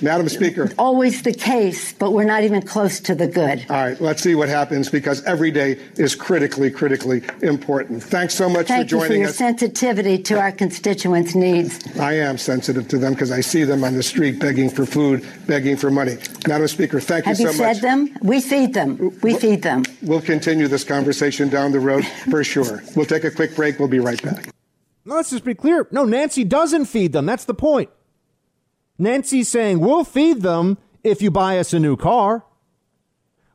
Madam Speaker. Always the case, but we're not even close to the good. All right, let's see what happens because every day is critically, critically important. Thanks so much Thank for you for your us. sensitivity to our constituents' needs. I am sensitive to them because I see them on the street begging for food, begging for money. Madam Speaker, thank you Have you you so fed much. them? We feed them. We feed them. We'll continue this conversation down the road for sure. We'll take a quick break. We'll be right back. Let's just be clear. No, Nancy doesn't feed them. That's the point. Nancy's saying, we'll feed them if you buy us a new car.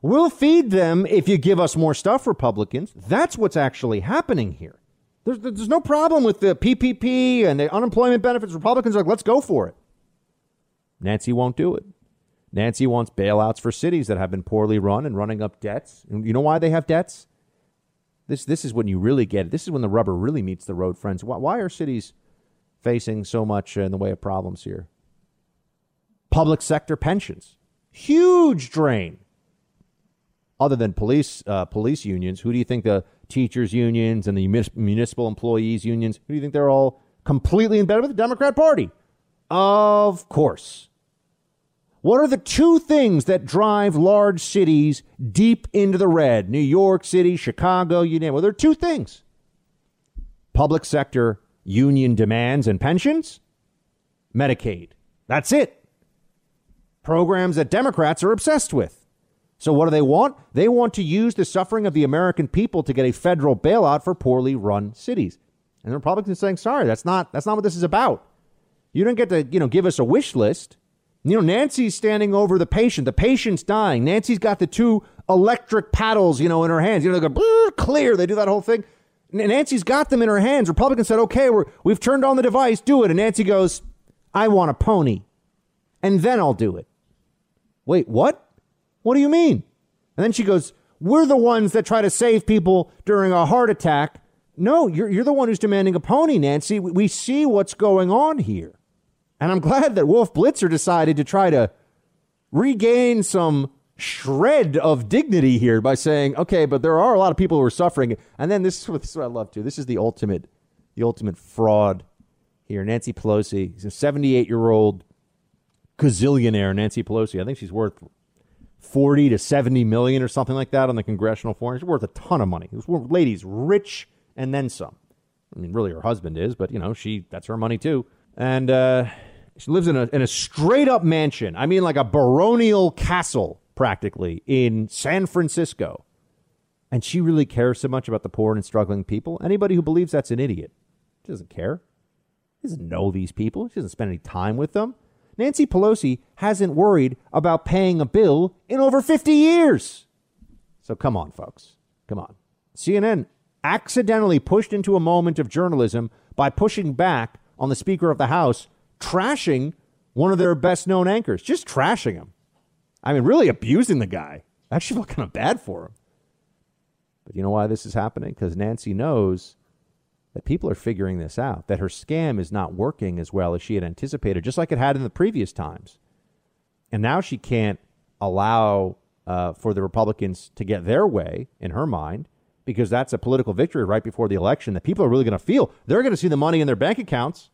We'll feed them if you give us more stuff, Republicans. That's what's actually happening here. There's, there's no problem with the PPP and the unemployment benefits. Republicans are like, let's go for it. Nancy won't do it. Nancy wants bailouts for cities that have been poorly run and running up debts. You know why they have debts? This this is when you really get it. This is when the rubber really meets the road, friends. Why, why are cities facing so much uh, in the way of problems here? Public sector pensions, huge drain. Other than police uh, police unions, who do you think the teachers unions and the municipal employees unions? Who do you think they're all completely in bed with the Democrat Party? Of course. What are the two things that drive large cities deep into the red? New York City, Chicago, you name it. Well, there are two things public sector union demands and pensions, Medicaid. That's it. Programs that Democrats are obsessed with. So, what do they want? They want to use the suffering of the American people to get a federal bailout for poorly run cities. And the Republicans are saying, sorry, that's not, that's not what this is about. You don't get to, you know, give us a wish list. You know, Nancy's standing over the patient. The patient's dying. Nancy's got the two electric paddles, you know, in her hands. You know, they go clear. They do that whole thing. Nancy's got them in her hands. Republicans said, okay, we're, we've turned on the device. Do it. And Nancy goes, I want a pony. And then I'll do it. Wait, what? What do you mean? And then she goes, we're the ones that try to save people during a heart attack. No, you're, you're the one who's demanding a pony, Nancy. We, we see what's going on here. And I'm glad that Wolf Blitzer decided to try to regain some shred of dignity here by saying, okay, but there are a lot of people who are suffering. And then this is what, this is what I love too. This is the ultimate, the ultimate fraud here. Nancy Pelosi, she's a 78 year old gazillionaire, Nancy Pelosi. I think she's worth 40 to 70 million or something like that on the congressional forum. She's worth a ton of money. This lady's rich and then some. I mean, really, her husband is, but you know, she that's her money too. And uh, she lives in a in a straight up mansion. I mean, like a baronial castle, practically in San Francisco. And she really cares so much about the poor and struggling people. Anybody who believes that's an idiot. She doesn't care. She doesn't know these people. She doesn't spend any time with them. Nancy Pelosi hasn't worried about paying a bill in over 50 years. So come on, folks. Come on. CNN accidentally pushed into a moment of journalism by pushing back on the Speaker of the House, trashing one of their best known anchors, just trashing him. I mean, really abusing the guy. I actually feel kind of bad for him. But you know why this is happening? Because Nancy knows that people are figuring this out, that her scam is not working as well as she had anticipated, just like it had in the previous times. And now she can't allow uh, for the Republicans to get their way, in her mind, because that's a political victory right before the election that people are really going to feel. They're going to see the money in their bank accounts.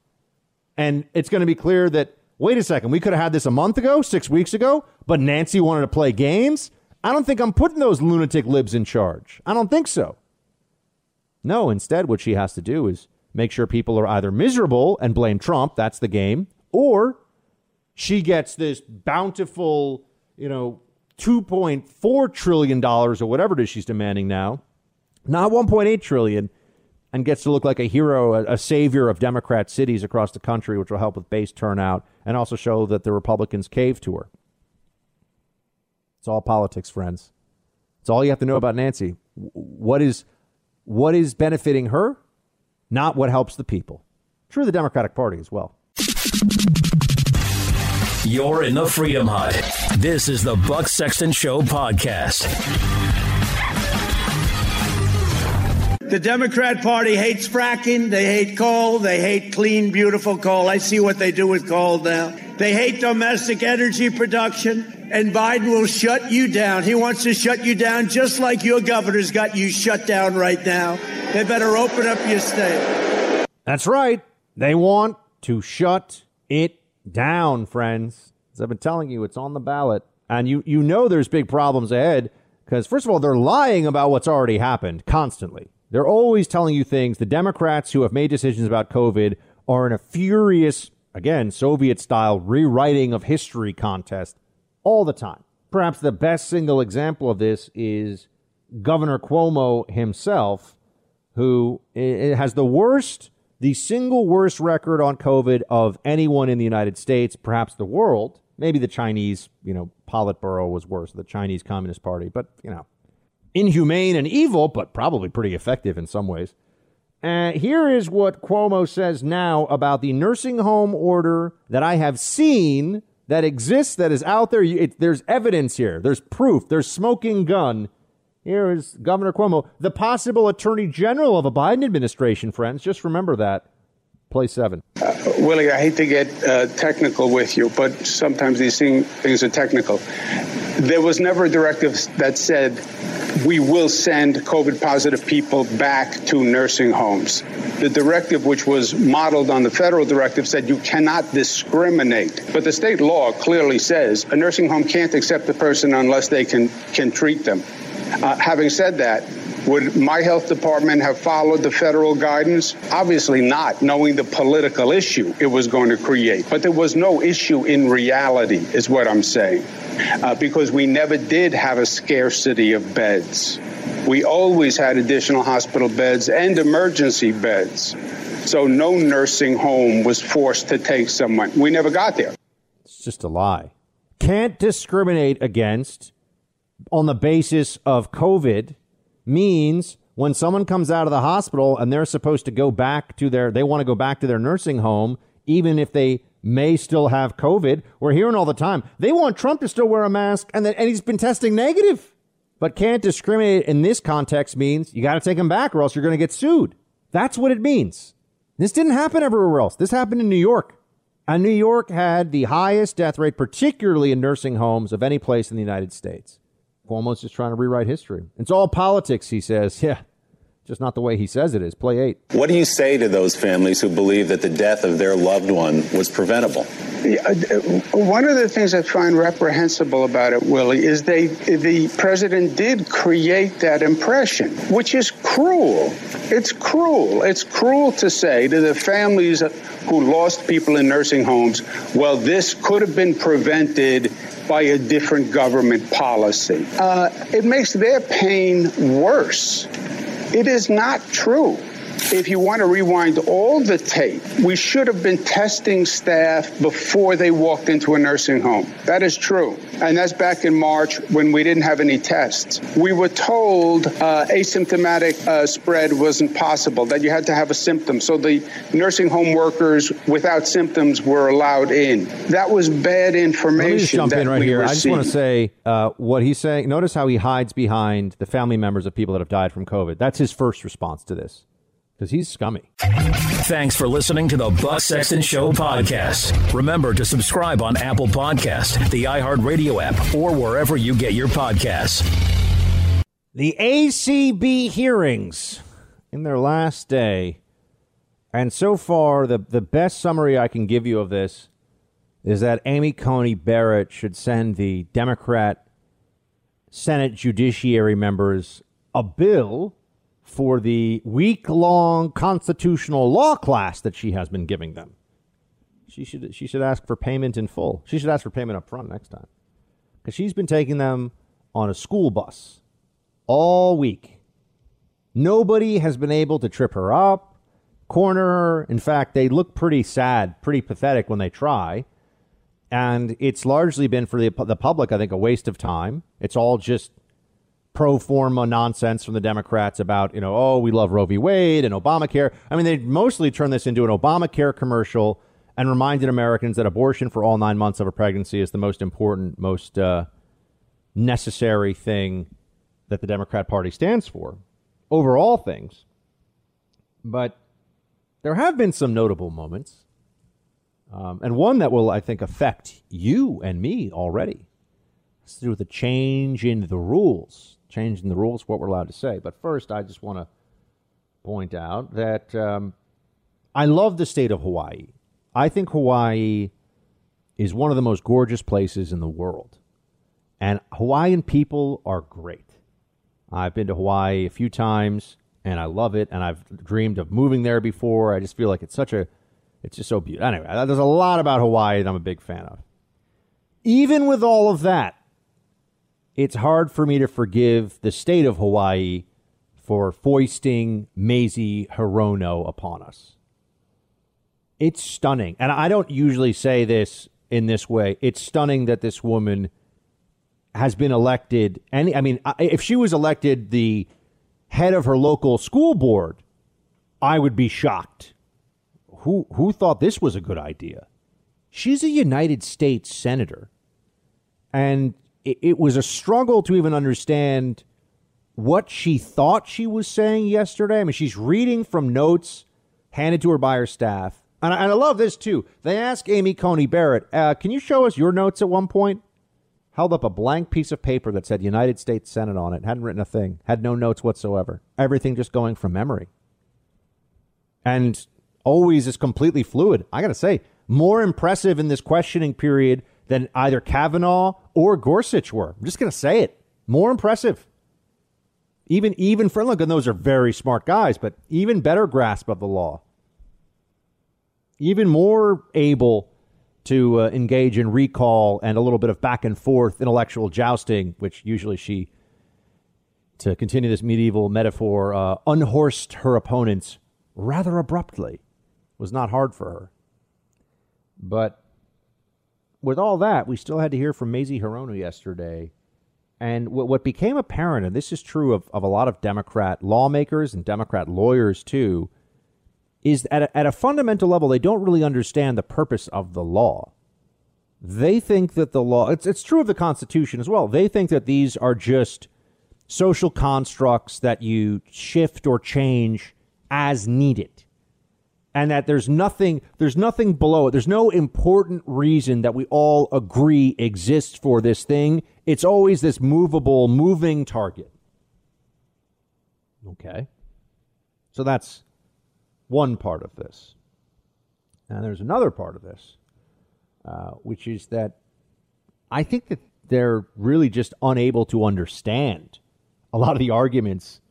And it's going to be clear that, wait a second, we could have had this a month ago, six weeks ago, but Nancy wanted to play games. I don't think I'm putting those lunatic libs in charge. I don't think so. No, instead, what she has to do is make sure people are either miserable and blame Trump, that's the game, or she gets this bountiful, you know, $2.4 trillion or whatever it is she's demanding now, not 1.8 trillion, and gets to look like a hero, a, a savior of Democrat cities across the country, which will help with base turnout and also show that the Republicans cave to her. It's all politics, friends. It's all you have to know about Nancy. What is what is benefiting her, not what helps the people. True, the Democratic Party as well. You're in the Freedom Hut. This is the Buck Sexton Show podcast. The Democrat Party hates fracking. They hate coal. They hate clean, beautiful coal. I see what they do with coal now. They hate domestic energy production. And Biden will shut you down. He wants to shut you down just like your governor's got you shut down right now. They better open up your state. That's right. They want to shut it down, friends. As I've been telling you, it's on the ballot. And you, you know there's big problems ahead because, first of all, they're lying about what's already happened constantly. They're always telling you things. The Democrats who have made decisions about COVID are in a furious, again, Soviet style rewriting of history contest all the time. Perhaps the best single example of this is Governor Cuomo himself, who has the worst, the single worst record on COVID of anyone in the United States, perhaps the world. Maybe the Chinese, you know, Politburo was worse, the Chinese Communist Party, but, you know, inhumane and evil, but probably pretty effective in some ways. And here is what Cuomo says now about the nursing home order that I have seen that exists, that is out there. It, there's evidence here, there's proof, there's smoking gun. Here is Governor Cuomo, the possible attorney general of a Biden administration, friends. Just remember that. Play seven. Uh, Willie, I hate to get uh, technical with you, but sometimes these thing, things are technical. There was never a directive that said we will send COVID positive people back to nursing homes. The directive, which was modeled on the federal directive, said you cannot discriminate. But the state law clearly says a nursing home can't accept a person unless they can, can treat them. Uh, having said that, would my health department have followed the federal guidance? Obviously not, knowing the political issue it was going to create. But there was no issue in reality, is what I'm saying, uh, because we never did have a scarcity of beds. We always had additional hospital beds and emergency beds. So no nursing home was forced to take someone. We never got there. It's just a lie. Can't discriminate against on the basis of COVID means when someone comes out of the hospital and they're supposed to go back to their, they want to go back to their nursing home, even if they may still have COVID. We're hearing all the time they want Trump to still wear a mask, and then and he's been testing negative. But can't discriminate in this context means you got to take him back, or else you're going to get sued. That's what it means. This didn't happen everywhere else. This happened in New York. And New York had the highest death rate, particularly in nursing homes, of any place in the United States. Cuomo's just trying to rewrite history. It's all politics, he says. Yeah, just not the way he says it is. Play eight. What do you say to those families who believe that the death of their loved one was preventable? Yeah, uh, one of the things I find reprehensible about it, Willie, is they the president did create that impression, which is cruel. It's cruel. It's cruel to say to the families who lost people in nursing homes, well, this could have been prevented by a different government policy. Uh, it makes their pain worse. It is not true if you want to rewind all the tape, we should have been testing staff before they walked into a nursing home. That is true. And that's back in March when we didn't have any tests. We were told uh, asymptomatic uh, spread wasn't possible, that you had to have a symptom. So the nursing home workers without symptoms were allowed in. That was bad information. Let me just jump in right here. Received. I just want to say uh, what he's saying. Notice how he hides behind the family members of people that have died from COVID. That's his first response to this because he's scummy. Thanks for listening to the Buck Sexton Show podcast. Remember to subscribe on Apple Podcast, the iHeartRadio app, or wherever you get your podcasts. The ACB hearings in their last day, and so far the the best summary I can give you of this is that Amy Coney Barrett should send the Democrat Senate Judiciary members a bill for the week long constitutional law class that she has been giving them. She should, she should ask for payment in full. She should ask for payment up front next time. Because she's been taking them on a school bus all week. Nobody has been able to trip her up, corner her. In fact, they look pretty sad, pretty pathetic when they try. And it's largely been for the, the public, I think, a waste of time. It's all just pro forma nonsense from the Democrats about, you know, oh, we love Roe v. Wade and Obamacare. I mean, they mostly turned this into an Obamacare commercial and reminded Americans that abortion for all nine months of a pregnancy is the most important, most uh, necessary thing that the Democrat Party stands for over all things. But there have been some notable moments, um, and one that will, I think, affect you and me already. It's to do with the change in the rules changing the rules, what we're allowed to say. But first, I just want to point out that um, I love the state of Hawaii. I think Hawaii is one of the most gorgeous places in the world. And Hawaiian people are great. I've been to Hawaii a few times and I love it. And I've dreamed of moving there before. I just feel like it's such a, it's just so beautiful. Anyway, there's a lot about Hawaii that I'm a big fan of. Even with all of that, it's hard for me to forgive the state of Hawaii for foisting Mazie Hirono upon us. It's stunning. And I don't usually say this in this way. It's stunning that this woman has been elected. Any, I mean, if she was elected the head of her local school board, I would be shocked. Who who thought this was a good idea? She's a United States senator, and it, it was a struggle to even understand what she thought she was saying yesterday. I mean, she's reading from notes handed to her by her staff. And I, and I love this too. They ask Amy Coney Barrett, uh, "Can you show us your notes at one point?" Held up a blank piece of paper that said United States Senate on it. Hadn't written a thing. Had no notes whatsoever. Everything just going from memory. And always is completely fluid. I got to say, more impressive in this questioning period than either Kavanaugh or Gorsuch were. I'm just going to say it. More impressive. Even even for and those are very smart guys, but even better grasp of the law. Even more able to uh, engage in recall and a little bit of back and forth intellectual jousting, which usually she, to continue this medieval metaphor, uh, unhorsed her opponents rather abruptly. Was not hard for her. But with all that, we still had to hear from Mazie Hirono yesterday. And what, what became apparent, and this is true of, of a lot of Democrat lawmakers and Democrat lawyers too, is at a, at a fundamental level, they don't really understand the purpose of the law. They think that the law, it's, it's true of the Constitution as well. They think that these are just social constructs that you shift or change as needed and that there's nothing there's nothing below it. There's no important reason that we all agree exists for this thing. It's always this movable, moving target. Okay. So that's one part of this. And there's another part of this, uh, which is that I think that they're really just unable to understand a lot of the arguments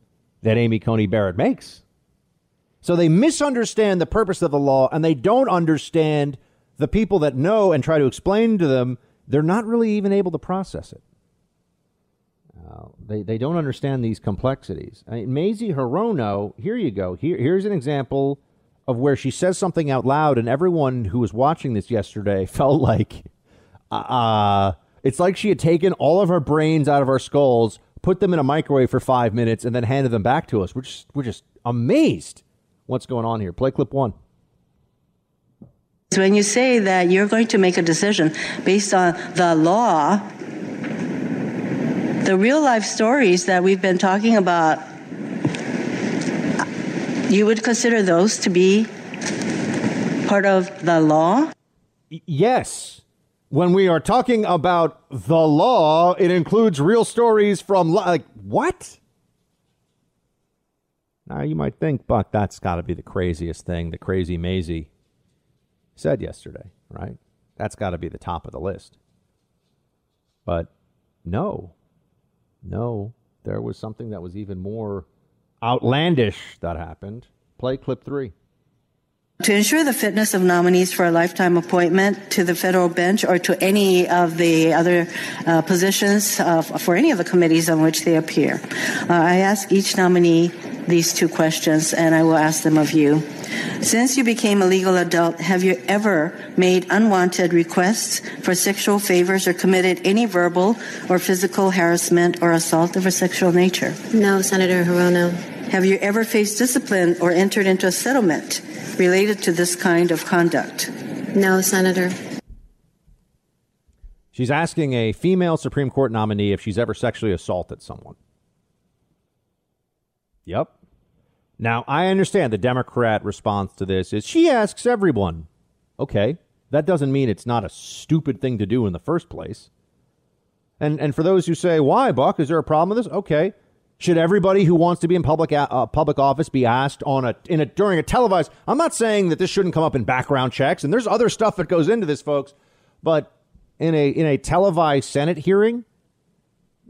that Amy Coney Barrett makes. So they misunderstand the purpose of the law and they don't understand the people that know and try to explain to them. They're not really even able to process it. Uh, they, they don't understand these complexities. I mean, Mazie Hirono, here you go. Here, here's an example of where she says something out loud, and everyone who was watching this yesterday felt like uh, it's like she had taken all of our brains out of our skulls, put them in a microwave for five minutes, and then handed them back to us. We're just, we're just amazed what's going on here. Play clip one. When you say that you're going to make a decision based on the law, the real life stories that we've been talking about, you would consider those to be part of the law? Yes. When we are talking about the law, it includes real stories from like what? Now, you might think, Buck, that's got to be the craziest thing, the crazy Mazie said yesterday, right? That's got to be the top of the list. But no, no, there was something that was even more outlandish that happened. Play clip three. To ensure the fitness of nominees for a lifetime appointment to the federal bench or to any of the other uh, positions uh, for any of the committees on which they appear, uh, I ask each nominee these two questions, and I will ask them of you. Since you became a legal adult, have you ever made unwanted requests for sexual favors or committed any verbal or physical harassment or assault of a sexual nature? No, Senator Hirono. Have you ever faced discipline or entered into a settlement related to this kind of conduct? No, Senator. She's asking a female Supreme Court nominee if she's ever sexually assaulted someone. Yep. Now, I understand the Democrat response to this is she asks everyone. Okay. That doesn't mean it's not a stupid thing to do in the first place. And and for those who say, "Why, Buck? Is there a problem with this?" Okay. Should everybody who wants to be in public uh, public office be asked on a in a during a televised? I'm not saying that this shouldn't come up in background checks, and there's other stuff that goes into this, folks. But in a in a televised Senate hearing,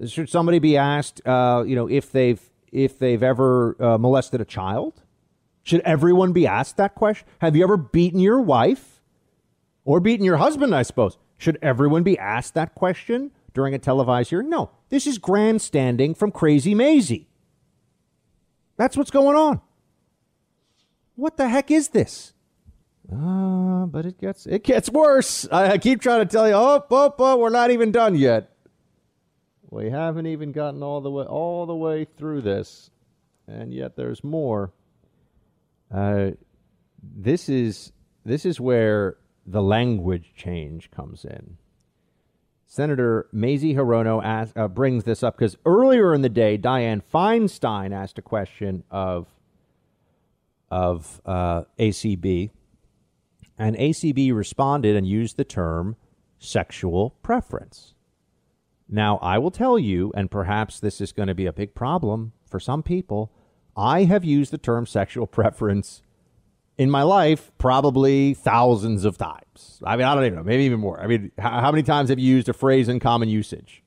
should somebody be asked, uh, you know, if they've if they've ever uh, molested a child? Should everyone be asked that question? Have you ever beaten your wife or beaten your husband? I suppose. Should everyone be asked that question during a televised hearing? No. This is grandstanding from Crazy Mazie. That's what's going on. What the heck is this? Ah, uh, but it gets it gets worse. I, I keep trying to tell you, oh, oh, oh, we're not even done yet. We haven't even gotten all the way all the way through this, and yet there's more. Uh, this is this is where the language change comes in. Senator Mazie Hirono asked, uh, brings this up because earlier in the day, Dianne Feinstein asked a question of of uh, ACB, and ACB responded and used the term sexual preference. Now, I will tell you, and perhaps this is going to be a big problem for some people. I have used the term sexual preference in my life probably thousands of times. I mean, I don't even know, maybe even more. I mean, how, many times have you used a phrase in common usage?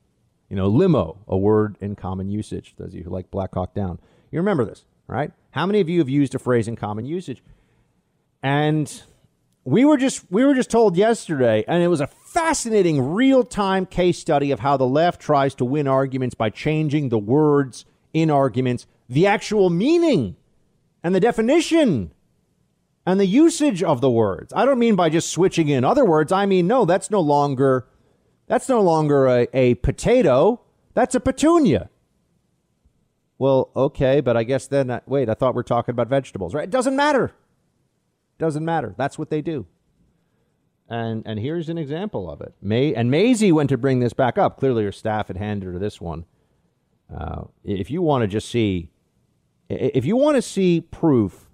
You know, limo, a word in common usage. Those of you who like Black Hawk Down, you remember this, right? How many of you have used a phrase in common usage? And we were just we were just told yesterday, and it was a fascinating real-time case study of how the left tries to win arguments by changing the words in arguments, the actual meaning and the definition and the usage of the words. I don't mean by just switching in other words. I mean, no, that's no longer that's no longer a, a potato. That's a petunia. Well, okay, but I guess then, uh, wait, I thought we are talking about vegetables, right? It doesn't matter. Doesn't matter. That's what they do. And and here's an example of it. May and Mazie went to bring this back up. Clearly, her staff had handed her this one. Uh, if you want to just see, if you want to see proof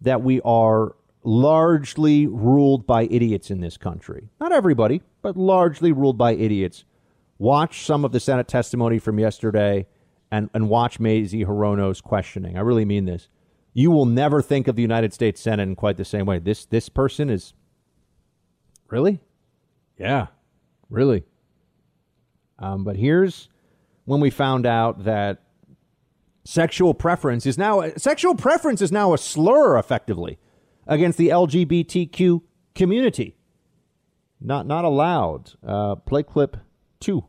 that we are largely ruled by idiots in this country. Not everybody, but largely ruled by idiots. Watch some of the Senate testimony from yesterday and, and watch Mazie Hirono's questioning. I really mean this. You will never think of the United States Senate in quite the same way. This this person is really? Yeah, really. Um, but here's when we found out that sexual preference is now sexual preference is now a slur effectively against the LGBTQ community. Not not allowed. Uh, play clip two.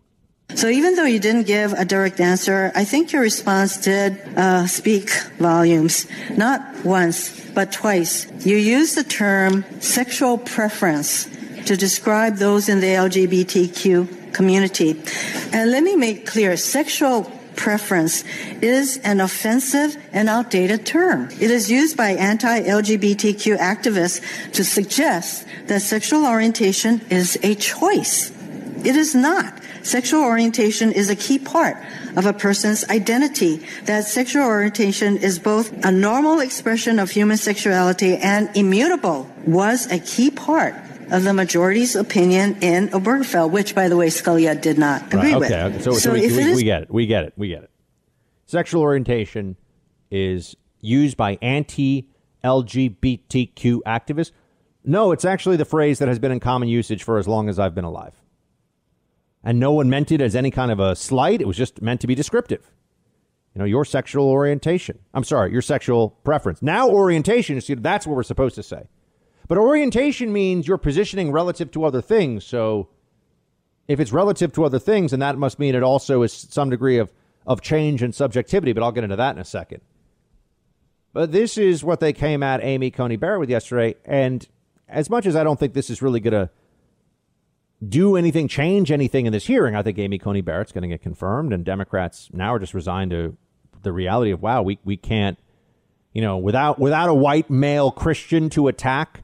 So even though you didn't give a direct answer, I think your response did uh, speak volumes. Not once, but twice. You used the term sexual preference to describe those in the LGBTQ community. And let me make clear, sexual preference is an offensive and outdated term. It is used by anti-LGBTQ activists to suggest that sexual orientation is a choice. It is not. Sexual orientation is a key part of a person's identity. That sexual orientation is both a normal expression of human sexuality and immutable was a key part of the majority's opinion in Obergefell, which, by the way, Scalia did not agree right, okay. with. So, so, so we, we, we get it. We get it. We get it. Sexual orientation is used by anti LGBTQ activists. No, it's actually the phrase that has been in common usage for as long as I've been alive. And no one meant it as any kind of a slight. It was just meant to be descriptive. You know, your sexual orientation. I'm sorry, your sexual preference. Now, orientation is that's what we're supposed to say. But orientation means you're positioning relative to other things. So if it's relative to other things, then that must mean it also is some degree of, of change and subjectivity. But I'll get into that in a second. But this is what they came at Amy Coney Barrett with yesterday. And as much as I don't think this is really going to do anything, change anything in this hearing, I think Amy Coney Barrett's going to get confirmed. And Democrats now are just resigned to the reality of, wow, we, we can't, you know, without, without a white male Christian to attack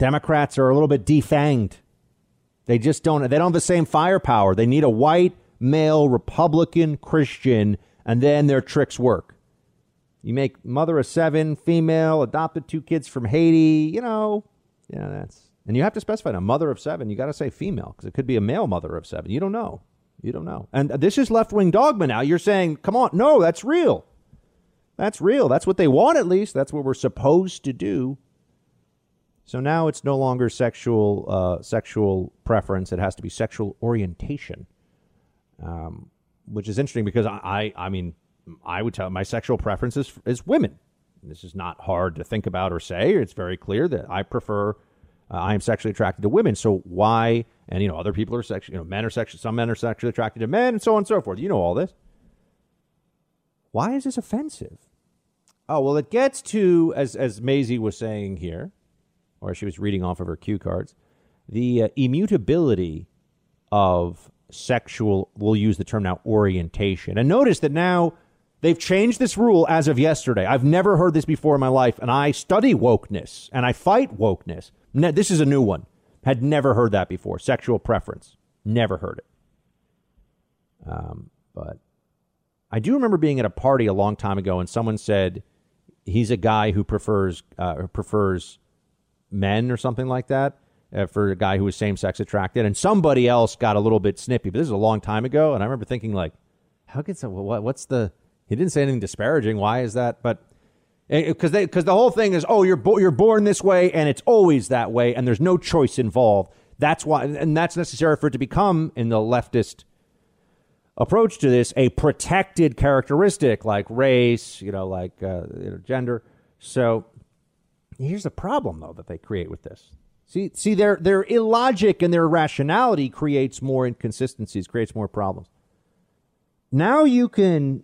Democrats are a little bit defanged. They just don't they don't have the same firepower. They need a white male Republican Christian and then their tricks work. You make mother of seven, female, adopted two kids from Haiti, you know, yeah, that's and you have to specify a mother of seven. You got to say female because it could be a male mother of seven. You don't know. You don't know. And this is left wing dogma now. You're saying, come on, no, that's real. That's real. That's what they want, at least. That's what we're supposed to do. So now it's no longer sexual uh, sexual preference; it has to be sexual orientation, um, which is interesting because I, I, I mean, I would tell my sexual preference is, is women. This is not hard to think about or say. It's very clear that I prefer, uh, I am sexually attracted to women. So why? And you know, other people are sexually, you know, men are sexually, some men are sexually attracted to men, and so on and so forth. You know all this. Why is this offensive? Oh well, it gets to as as Mazie was saying here, or she was reading off of her cue cards, the uh, immutability of sexual. We'll use the term now orientation, and notice that now They've changed this rule as of yesterday. I've never heard this before in my life, and I study wokeness and I fight wokeness. This is a new one. Had never heard that before. Sexual preference. Never heard it. Um, but I do remember being at a party a long time ago, and someone said he's a guy who prefers uh, prefers men or something like that uh, for a guy who was same sex attracted, and somebody else got a little bit snippy. But this is a long time ago, and I remember thinking like, how could so what, what's the he didn't say anything disparaging. Why is that? But because they because the whole thing is oh you're bo- you're born this way and it's always that way and there's no choice involved. That's why and that's necessary for it to become in the leftist approach to this a protected characteristic like race, you know, like uh, you know, gender. So here's the problem though that they create with this. See, see, their their illogic and their irrationality creates more inconsistencies, creates more problems. Now you can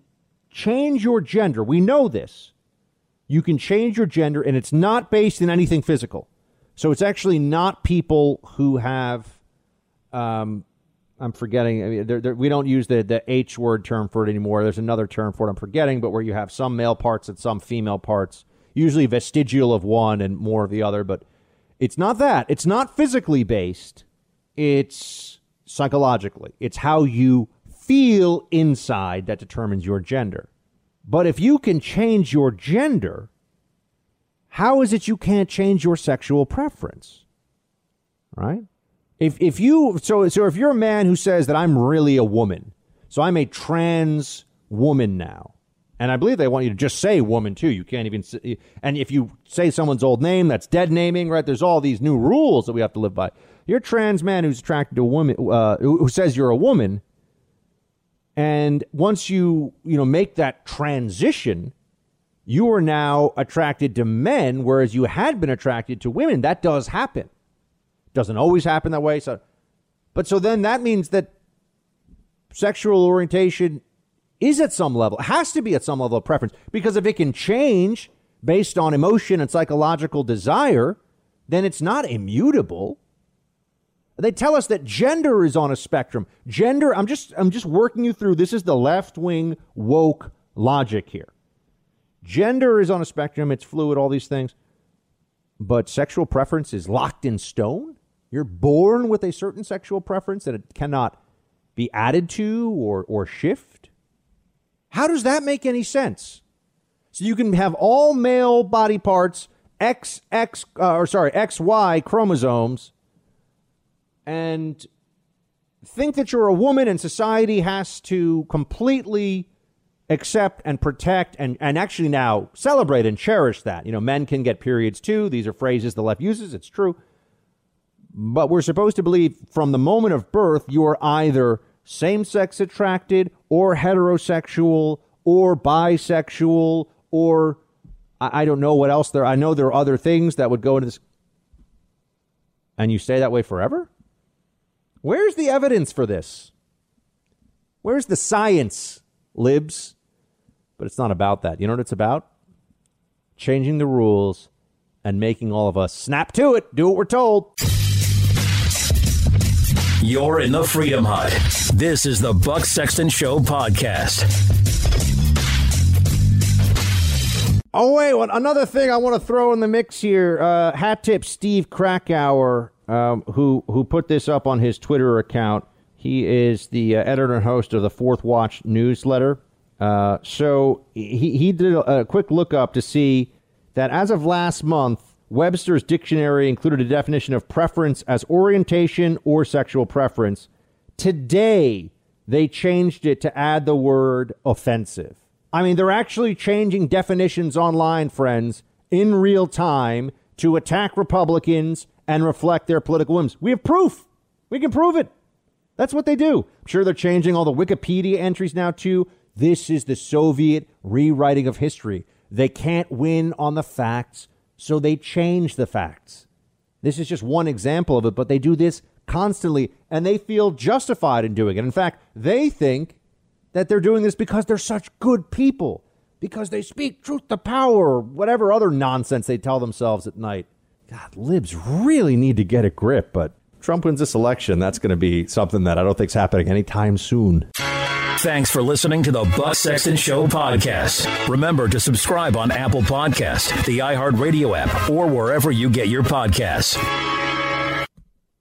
change your gender. We know this. You can change your gender, and it's not based in anything physical. So it's actually not people who have. Um, I'm forgetting. I mean, they're, they're, we don't use the the H word term for it anymore. There's another term for it. I'm forgetting, but where you have some male parts and some female parts, usually vestigial of one and more of the other. But it's not that. It's not physically based. It's psychologically. It's how you feel inside that determines your gender. But if you can change your gender, how is it you can't change your sexual preference? Right? If if you so so if you're a man who says that I'm really a woman, so I'm a trans woman now, and I believe they want you to just say woman too. You can't even say, and if you say someone's old name, that's dead naming, right? There's all these new rules that we have to live by. You're a trans man who's attracted to a woman uh, who says you're a woman and once you, you know, make that transition, you are now attracted to men, whereas you had been attracted to women. That does happen. Doesn't always happen that way. So, but so then that means that sexual orientation is at some level, has to be at some level of preference, because if it can change based on emotion and psychological desire, then it's not immutable. They tell us that gender is on a spectrum. Gender, I'm just I'm just working you through. This is the left-wing woke logic here. Gender is on a spectrum, it's fluid, all these things. But sexual preference is locked in stone? You're born with a certain sexual preference that it cannot be added to or or shift? How does that make any sense? So you can have all male body parts, XX uh, or sorry, XY chromosomes and think that you're a woman and society has to completely accept and protect and, and actually now celebrate and cherish that. You know, men can get periods too. These are phrases the left uses. It's true. But we're supposed to believe from the moment of birth, you're either same sex attracted or heterosexual or bisexual or I, I don't know what else there. I know there are other things that would go into this. And you stay that way forever? Where's the evidence for this? Where's the science, libs? But it's not about that. You know what it's about? Changing the rules and making all of us snap to it, do what we're told. You're in the Freedom Hut. This is the Buck Sexton Show podcast. Oh wait, well, another thing I want to throw in the mix here. Uh, hat tip Steve Krakauer um, who who put this up on his Twitter account. He is the uh, editor and host of the Fourth Watch newsletter. Uh, so he he did a, a quick look up to see that as of last month, Webster's dictionary included a definition of preference as orientation or sexual preference. Today, they changed it to add the word offensive. I mean, they're actually changing definitions online, friends, in real time to attack Republicans and reflect their political whims. We have proof. We can prove it. That's what they do. I'm sure they're changing all the Wikipedia entries now, too. This is the Soviet rewriting of history. They can't win on the facts, so they change the facts. This is just one example of it, but they do this constantly, and they feel justified in doing it. In fact, they think that they're doing this because they're such good people, because they speak truth to power, or whatever other nonsense they tell themselves at night. God, libs really need to get a grip, but Trump wins this election. That's going to be something that I don't think is happening anytime soon. Thanks for listening to the Buck Sexton Show podcast. Remember to subscribe on Apple Podcast, the iHeartRadio app, or wherever you get your podcasts.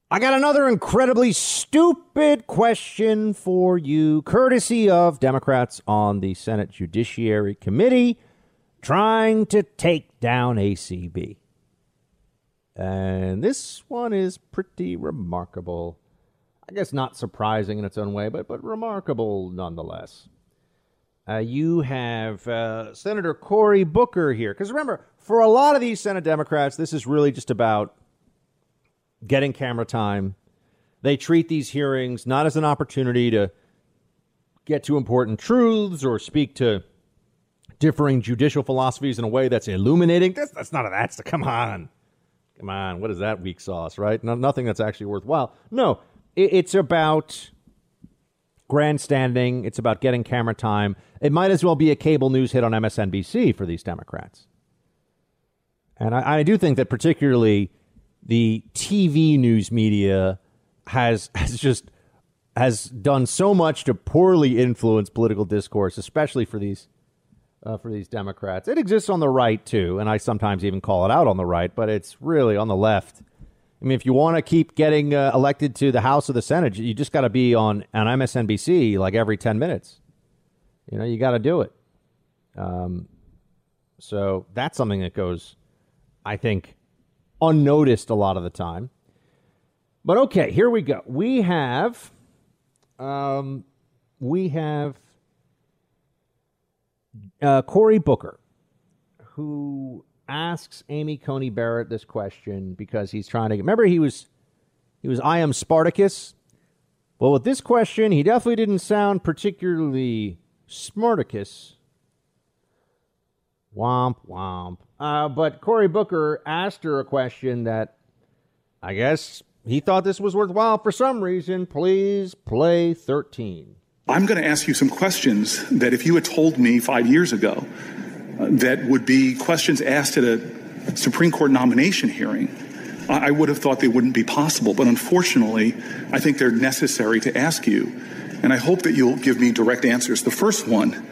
I got another incredibly stupid question for you, courtesy of Democrats on the Senate Judiciary Committee trying to take down ACB. And this one is pretty remarkable. I guess not surprising in its own way, but, but remarkable nonetheless. Uh, you have uh, Senator Cory Booker here. Because remember, for a lot of these Senate Democrats, this is really just about getting camera time. They treat these hearings not as an opportunity to get to important truths or speak to differing judicial philosophies in a way that's illuminating. That's, that's not a that's the come on. Come on, what is that weak sauce, right? No, nothing that's actually worthwhile. No, it's about grandstanding. It's about getting camera time. It might as well be a cable news hit on MSNBC for these Democrats. And I, I do think that particularly the TV news media has has just has done so much to poorly influence political discourse, especially for these uh, for these Democrats. It exists on the right too, and I sometimes even call it out on the right, but it's really on the left. I mean, if you want to keep getting uh, elected to the House or the Senate, you just got to be on on MSNBC like every ten minutes. You know, you got to do it. Um, so that's something that goes, I think, unnoticed a lot of the time. But okay, here we go. We have, um, we have uh, Cory Booker, who asks Amy Coney Barrett this question because he's trying to remember he was he was I am Spartacus. Well, with this question, he definitely didn't sound particularly Spartacus. Womp womp. Uh, but Cory Booker asked her a question that I guess he thought this was worthwhile for some reason. Please play 13. I'm going to ask you some questions that if you had told me five years ago that would be questions asked at a Supreme Court nomination hearing, I, would have thought they wouldn't be possible. But unfortunately, I think they're necessary to ask you. And I hope that you'll give me direct answers. The first one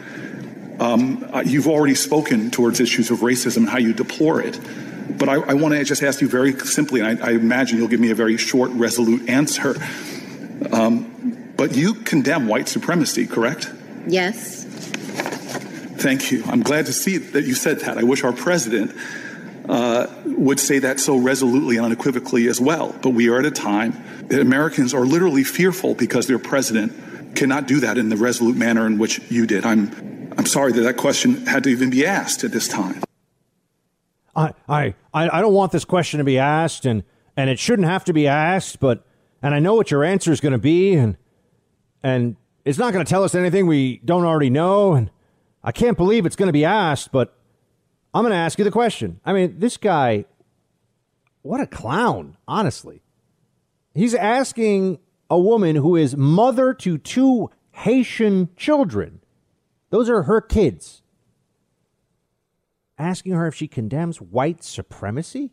um, uh, you've already spoken towards issues of racism and how you deplore it. But I, I want to just ask you very simply, and I, I, imagine you'll give me a very short, resolute answer. Um, but you condemn white supremacy, correct? Yes. Thank you. I'm glad to see that you said that. I wish our president uh, would say that so resolutely and unequivocally as well. But we are at a time that Americans are literally fearful because their president cannot do that in the resolute manner in which you did. I'm I'm sorry that that question had to even be asked at this time. I, I, I don't want this question to be asked, and, and it shouldn't have to be asked, but and I know what your answer is going to be, and and it's not going to tell us anything we don't already know, and I can't believe it's going to be asked, but I'm going to ask you the question. I mean, this guy, what a clown, honestly. He's asking a woman who is mother to two Haitian children those are her kids. Asking her if she condemns white supremacy?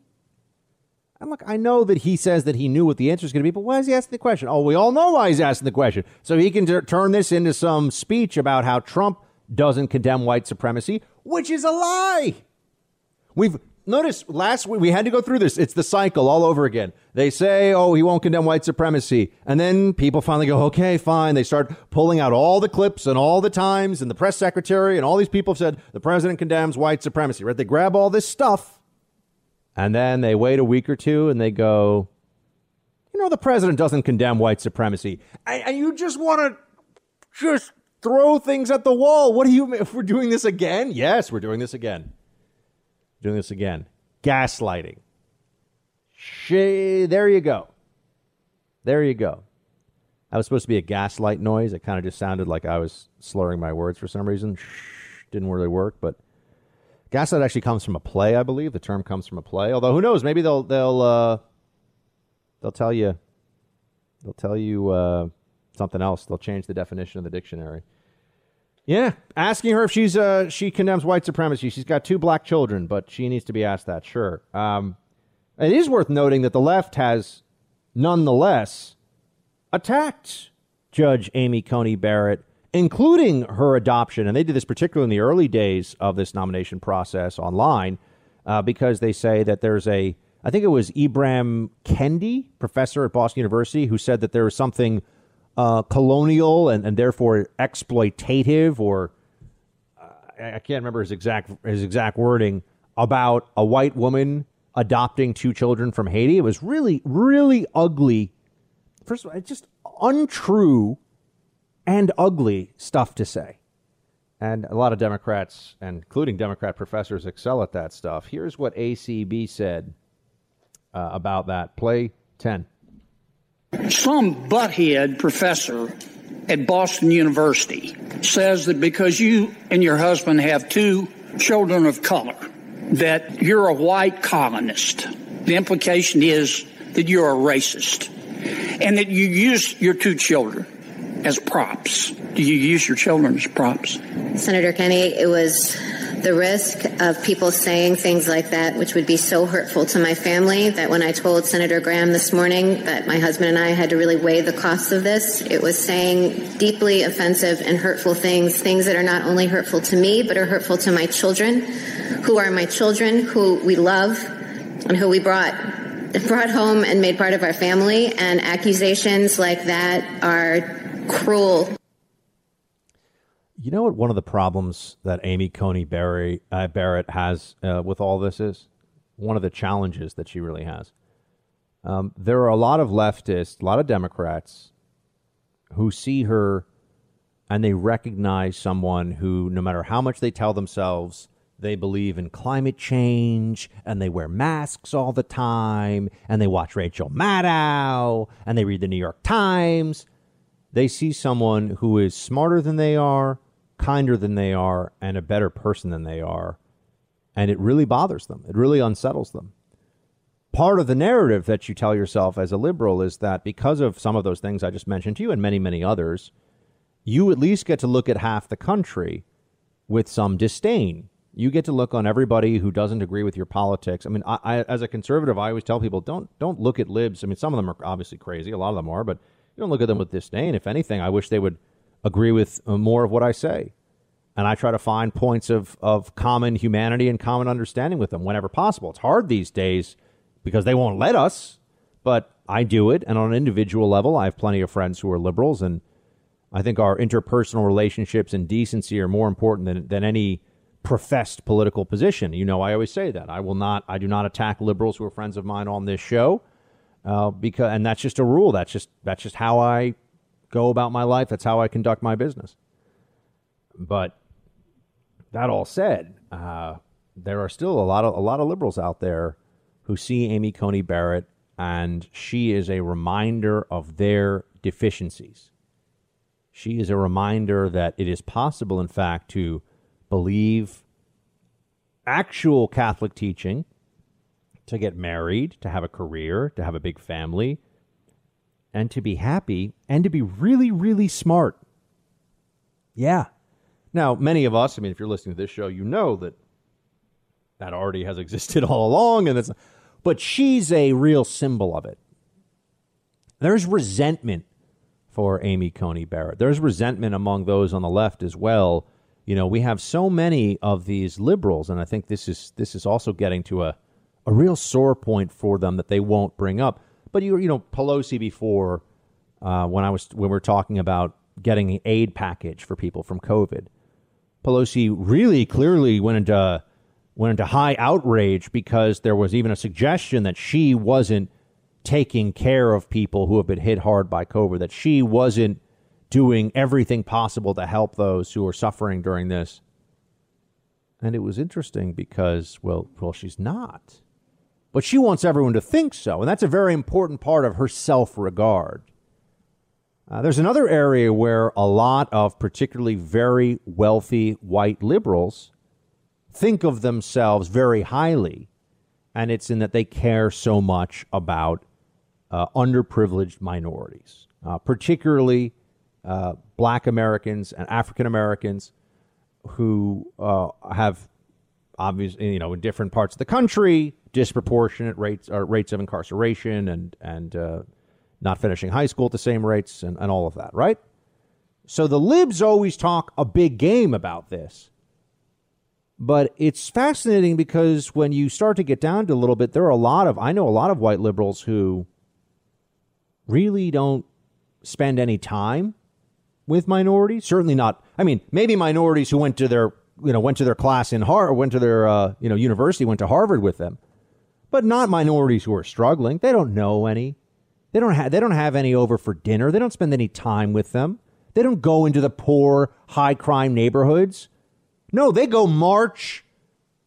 And look, I know that he says that he knew what the answer is going to be, but why is he asking the question? Oh, we all know why he's asking the question. So he can t- turn this into some speech about how Trump doesn't condemn white supremacy, which is a lie. We've noticed last week we had to go through this. It's the cycle all over again. They say, oh, he won't condemn white supremacy. And then people finally go, okay, fine. They start pulling out all the clips and all the times, and the press secretary and all these people have said the president condemns white supremacy, right? They grab all this stuff and then they wait a week or two and they go, you know, the president doesn't condemn white supremacy. And, and you just want to just throw things at the wall. What do you, mean if we're doing this again? Yes, we're doing this again doing this again. Gaslighting. She, there you go. There you go. That was supposed to be a gaslight noise. It kind of just sounded like I was slurring my words for some reason. Shh, didn't really work, but gaslight actually comes from a play, I believe. The term comes from a play. Although who knows? Maybe they'll they'll uh, they'll tell you they'll tell you uh, something else. They'll change the definition of the dictionary. Yeah, asking her if she's uh, she condemns white supremacy. She's got two black children, but she needs to be asked that. Sure. Um, it is worth noting that the left has nonetheless attacked Judge Amy Coney Barrett, including her adoption. And they did this particularly in the early days of this nomination process online uh, because they say that there's a, I think it was Ibram Kendi, professor at Boston University, who said that there was something uh, colonial and, and therefore exploitative or uh, I can't remember his exact his exact wording about a white woman adopting two children from Haiti. It was really, really ugly. First of all, it's just untrue and ugly stuff to say. And a lot of Democrats, including Democrat professors, excel at that stuff. Here's what ACB said uh, about that. Play 10. Some butthead professor at Boston University says that because you and your husband have two children of color, that you're a white colonist. The implication is that you're a racist and that you use your two children as props. Do you use your children as props? Senator Kennedy, it was the risk of people saying things like that, which would be so hurtful to my family, that when I told Senator Graham this morning that my husband and I had to really weigh the costs of this, it was saying deeply offensive and hurtful things, things that are not only hurtful to me, but are hurtful to my children, who are my children, who we love, and who we brought brought home and made part of our family. And accusations like that are cruel. You know what one of the problems that Amy Coney Barry, uh, Barrett has uh, with all this is? One of the challenges that she really has. Um, there are a lot of leftists, a lot of Democrats who see her and they recognize someone who, no matter how much they tell themselves they believe in climate change and they wear masks all the time and they watch Rachel Maddow and they read the New York Times, they see someone who is smarter than they are, kinder than they are, and a better person than they are. And it really bothers them. It really unsettles them. Part of the narrative that you tell yourself as a liberal is that because of some of those things I just mentioned to you and many, many others, you at least get to look at half the country with some disdain. You get to look on everybody who doesn't agree with your politics. I mean, I, I, as a conservative, I always tell people don't don't look at libs. I mean, some of them are obviously crazy. A lot of them are, but you don't look at them with disdain. If anything, I wish they would agree with uh, more of what I say. And I try to find points of, of common humanity and common understanding with them whenever possible. It's hard these days because they won't let us, but I do it. And on an individual level, I have plenty of friends who are liberals. And I think our interpersonal relationships and decency are more important than, than any professed political position. You know, I always say that. I will not, I do not attack liberals who are friends of mine on this show. Uh, because, and that's just a rule. That's just, that's just how I go about my life. That's how I conduct my business. But that all said, uh, there are still a lot of a lot of liberals out there who see Amy Coney Barrett, and she is a reminder of their deficiencies. She is a reminder that it is possible, in fact, to believe actual Catholic teaching, to get married, to have a career, to have a big family, and to be happy, and to be really, really smart. Yeah, now, many of us, I mean, if you're listening to this show, you know that that already has existed all along, and it's, but she's a real symbol of it. There's resentment for Amy Coney Barrett. There's resentment among those on the left as well. You know, we have so many of these liberals, and I think this is this is also getting to a a real sore point for them that they won't bring up. But you you know, Pelosi before uh, when I was when we are talking about getting the aid package for people from COVID Pelosi really clearly went into went into high outrage because there was even a suggestion that she wasn't taking care of people who have been hit hard by COVID, that she wasn't doing everything possible to help those who are suffering during this. And it was interesting because, well, well, she's not. But she wants everyone to think so. And that's a very important part of her self regard. Uh, there's another area where a lot of particularly very wealthy white liberals think of themselves very highly, and it's in that they care so much about uh, underprivileged minorities, uh, particularly uh, black Americans and African Americans who uh, have obviously, you know, in different parts of the country, disproportionate rates or rates of incarceration and and uh, not finishing high school at the same rates and, and all of that, right? So the libs always talk a big game about this. But it's fascinating because when you start to get down to a little bit, there are a lot of, I know a lot of white liberals who really don't spend any time with minorities. Certainly not, I mean, maybe minorities who went to their, you know, went to their class in Harvard, went to their, uh, you know, university, went to Harvard with them, but not minorities who are struggling. They don't know any. They don't have they don't have any over for dinner. They don't spend any time with them. They don't go into the poor, high crime neighborhoods. No, they go march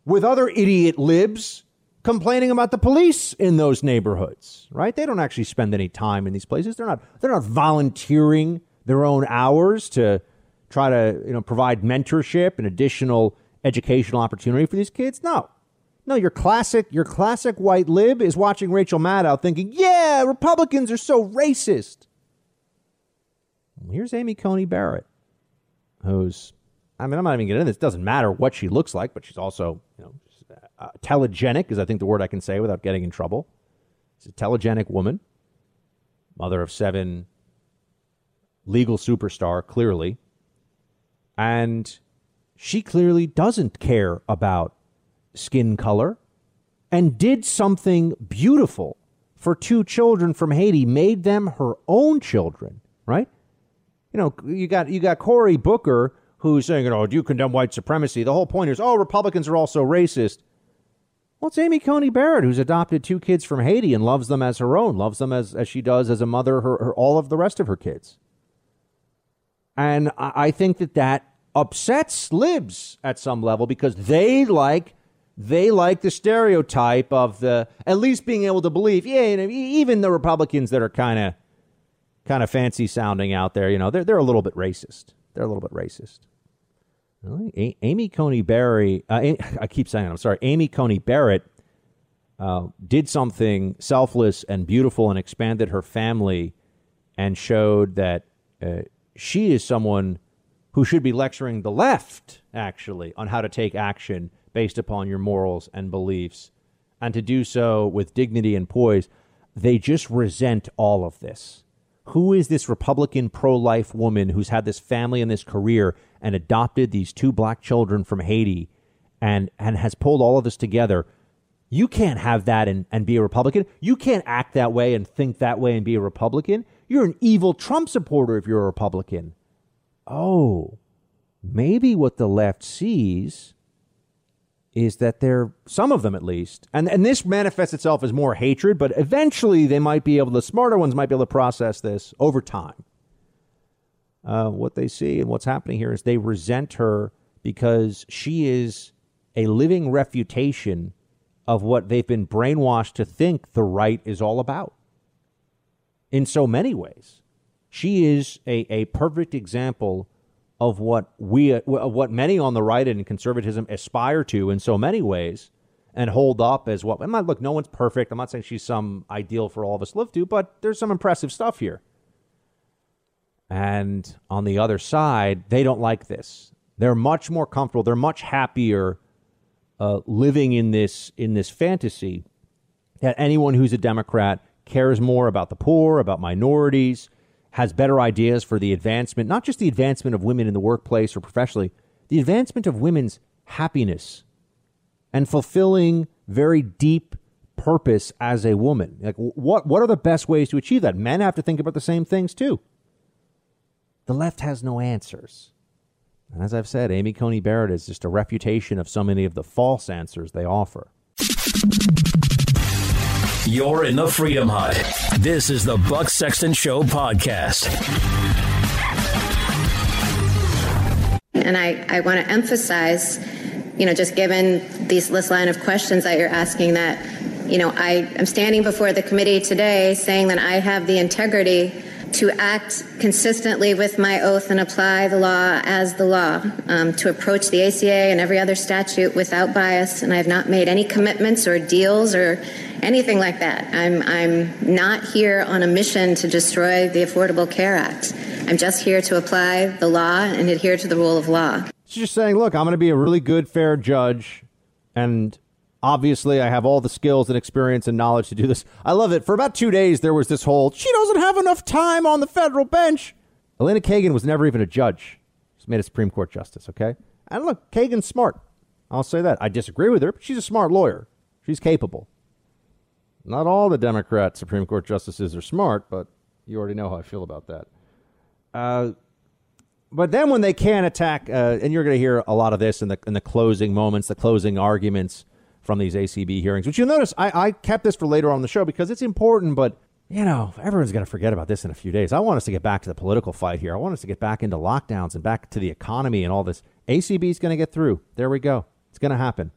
with other idiot libs complaining about the police in those neighborhoods, right? They don't actually spend any time in these places. They're not they're not volunteering their own hours to try to, you know, provide mentorship and additional educational opportunity for these kids. No. No, your classic, your classic white lib is watching Rachel Maddow thinking, yeah, Republicans are so racist. Here's Amy Coney Barrett, who's, I mean, I'm not even getting into this. It doesn't matter what she looks like, but she's also, you know, uh, telegenic is I think the word I can say without getting in trouble. She's a telegenic woman, mother of seven, legal superstar, clearly. And she clearly doesn't care about skin color and did something beautiful for two children from Haiti, made them her own children, right? You know, you got you got Cory Booker who's saying, "Oh, do you condemn white supremacy?" The whole point is, "Oh, Republicans are also racist." Well, it's Amy Coney Barrett who's adopted two kids from Haiti and loves them as her own, loves them as as she does as a mother, her, her all of the rest of her kids. And I, I think that that upsets libs at some level because they like they like the stereotype of the at least being able to believe, yeah, you know, even the Republicans that are kind of kind of fancy sounding out there, you know, they're they're a little bit racist. They're a little bit racist. A- Amy Coney Barry, uh, I keep saying, it, I'm sorry, Amy Coney Barrett uh, did something selfless and beautiful and expanded her family and showed that uh, she is someone who should be lecturing the left, actually, on how to take action based upon your morals and beliefs, and to do so with dignity and poise, they just resent all of this. Who is this Republican pro life woman who's had this family and this career and adopted these two black children from Haiti and, and has pulled all of this together? You can't have that and, and be a Republican. You can't act that way and think that way and be a Republican. You're an evil Trump supporter if you're a Republican. Oh, maybe what the left sees is that they're some of them at least, and and this manifests itself as more hatred, but eventually they might be able. The smarter ones might be able to process this over time. Uh, what they see and what's happening here is they resent her because she is a living refutation of what they've been brainwashed to think the right is all about. In so many ways, she is a, a perfect example of what we of what many on the right and conservatism aspire to in so many ways and hold up as what I'm not look no one's perfect. I'm not saying she's some ideal for all of us to live to but there's some impressive stuff here. And on the other side they don't like this. They're much more comfortable. They're much happier uh, living in this in this fantasy. That anyone who's a democrat cares more about the poor about minorities has better ideas for the advancement, not just the advancement of women in the workplace or professionally, the advancement of women's happiness and fulfilling very deep purpose as a woman. Like what what are the best ways to achieve that? Men have to think about the same things too. The left has no answers. And as I've said, Amy Coney Barrett is just a refutation of so many of the false answers they offer. You're in the Freedom Hut. This is the Buck Sexton Show podcast. And I, I want to emphasize, you know, just given these this line of questions that you're asking, that you know, I am standing before the committee today saying that I have the integrity to act consistently with my oath and apply the law as the law, um, to approach the ACA and every other statute without bias. And I have not made any commitments or deals or anything like that. I'm, I'm not here on a mission to destroy the Affordable Care Act. I'm just here to apply the law and adhere to the rule of law. She's just saying, look, I'm going to be a really good, fair judge. And obviously, I have all the skills and experience and knowledge to do this. I love it. For about two days, there was this whole, she doesn't have enough time on the federal bench. Elena Kagan was never even a judge. She's made a Supreme Court justice, okay? And look, Kagan's smart. I'll say that. I disagree with her, but she's a smart lawyer. She's capable. Not all the Democrat Supreme Court justices are smart, but you already know how I feel about that. Uh, but then when they can attack, uh, and you're going to hear a lot of this in the in the closing moments, the closing arguments from these ACB hearings, which you'll notice I, I kept this for later on the show because it's important. But you know, everyone's going to forget about this in a few days. I want us to get back to the political fight here. I want us to get back into lockdowns and back to the economy and all this. ACB is going to get through. There we go. It's going to happen.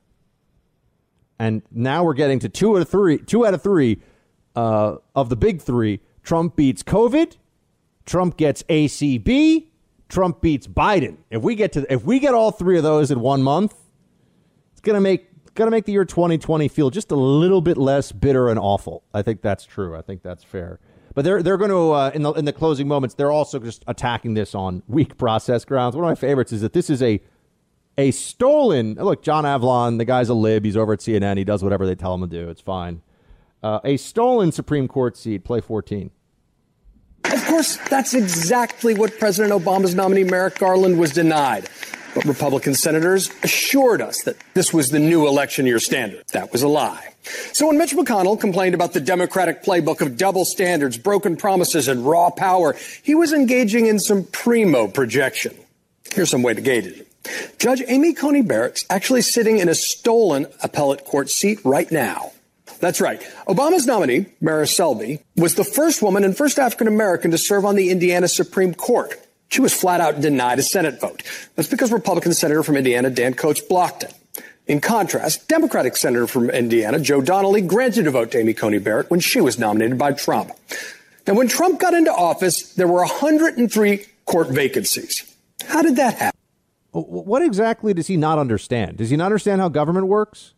And now we're getting to two out of three. Two out of three uh, of the big three. Trump beats COVID. Trump gets ACB. Trump beats Biden. If we get to if we get all three of those in one month, it's gonna make gonna make the year 2020 feel just a little bit less bitter and awful. I think that's true. I think that's fair. But they're they're going to uh, in the in the closing moments. They're also just attacking this on weak process grounds. One of my favorites is that this is a a stolen. Look, John Avlon, the guy's a lib. He's over at CNN. He does whatever they tell him to do. It's fine. Uh, a stolen Supreme Court seat. Play 14. Of course, that's exactly what President Obama's nominee Merrick Garland was denied. But Republican senators assured us that this was the new election year standard. That was a lie. So when Mitch McConnell complained about the Democratic playbook of double standards, broken promises, and raw power, he was engaging in some primo projection. Here's some way to gauge it. Judge Amy Coney Barrett's actually sitting in a stolen appellate court seat right now. That's right. Obama's nominee, Myra Selby, was the first woman and first African American to serve on the Indiana Supreme Court. She was flat out denied a Senate vote. That's because Republican Senator from Indiana, Dan Coats, blocked it. In contrast, Democratic Senator from Indiana, Joe Donnelly, granted a vote to Amy Coney Barrett when she was nominated by Trump. Now, when Trump got into office, there were 103 court vacancies. How did that happen? What exactly does he not understand? Does he not understand how government works?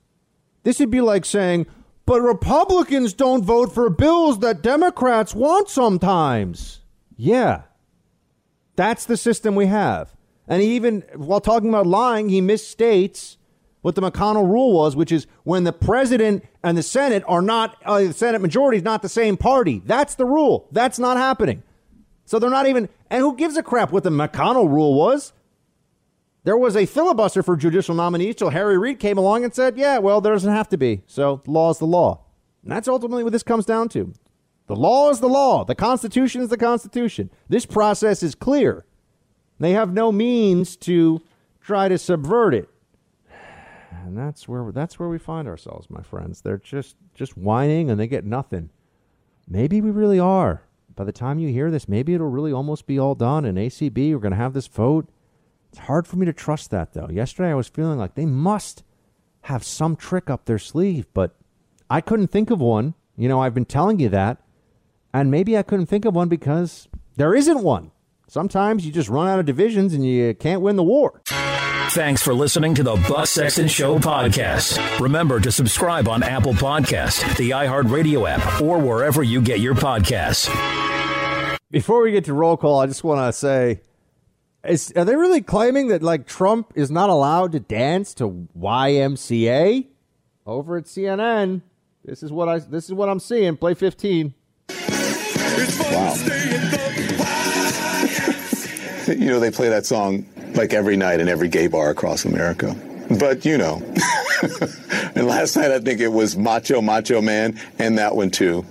This would be like saying, but Republicans don't vote for bills that Democrats want sometimes. Yeah. That's the system we have. And even, while talking about lying, he misstates what the McConnell rule was, which is when the president and the Senate are not, uh, the Senate majority is not the same party. That's the rule. That's not happening. So they're not even, and who gives a crap what the McConnell rule was? There was a filibuster for judicial nominees till Harry Reid came along and said, yeah, well, there doesn't have to be. So the law is the law. And that's ultimately what this comes down to. The law is the law. The Constitution is the Constitution. This process is clear. They have no means to try to subvert it. And that's where that's where we find ourselves, my friends. They're just just whining and they get nothing. Maybe we really are. By the time you hear this, maybe it'll really almost be all done. And ACB, we're going to have this vote. It's hard for me to trust that, though. Yesterday, I was feeling like they must have some trick up their sleeve, but I couldn't think of one. You know, I've been telling you that. And maybe I couldn't think of one because there isn't one. Sometimes you just run out of divisions and you can't win the war. Thanks for listening to the Buck Sexton Show podcast. Remember to subscribe on Apple Podcast, the iHeartRadio app, or wherever you get your podcasts. Before we get to roll call, I just want to say is, are they really claiming that like Trump is not allowed to dance to YMCA over at CNN? This is what I this is what I'm seeing. Play 15. Wow. you know they play that song like every night in every gay bar across America. But you know. and last night I think it was Macho Macho Man and that one too.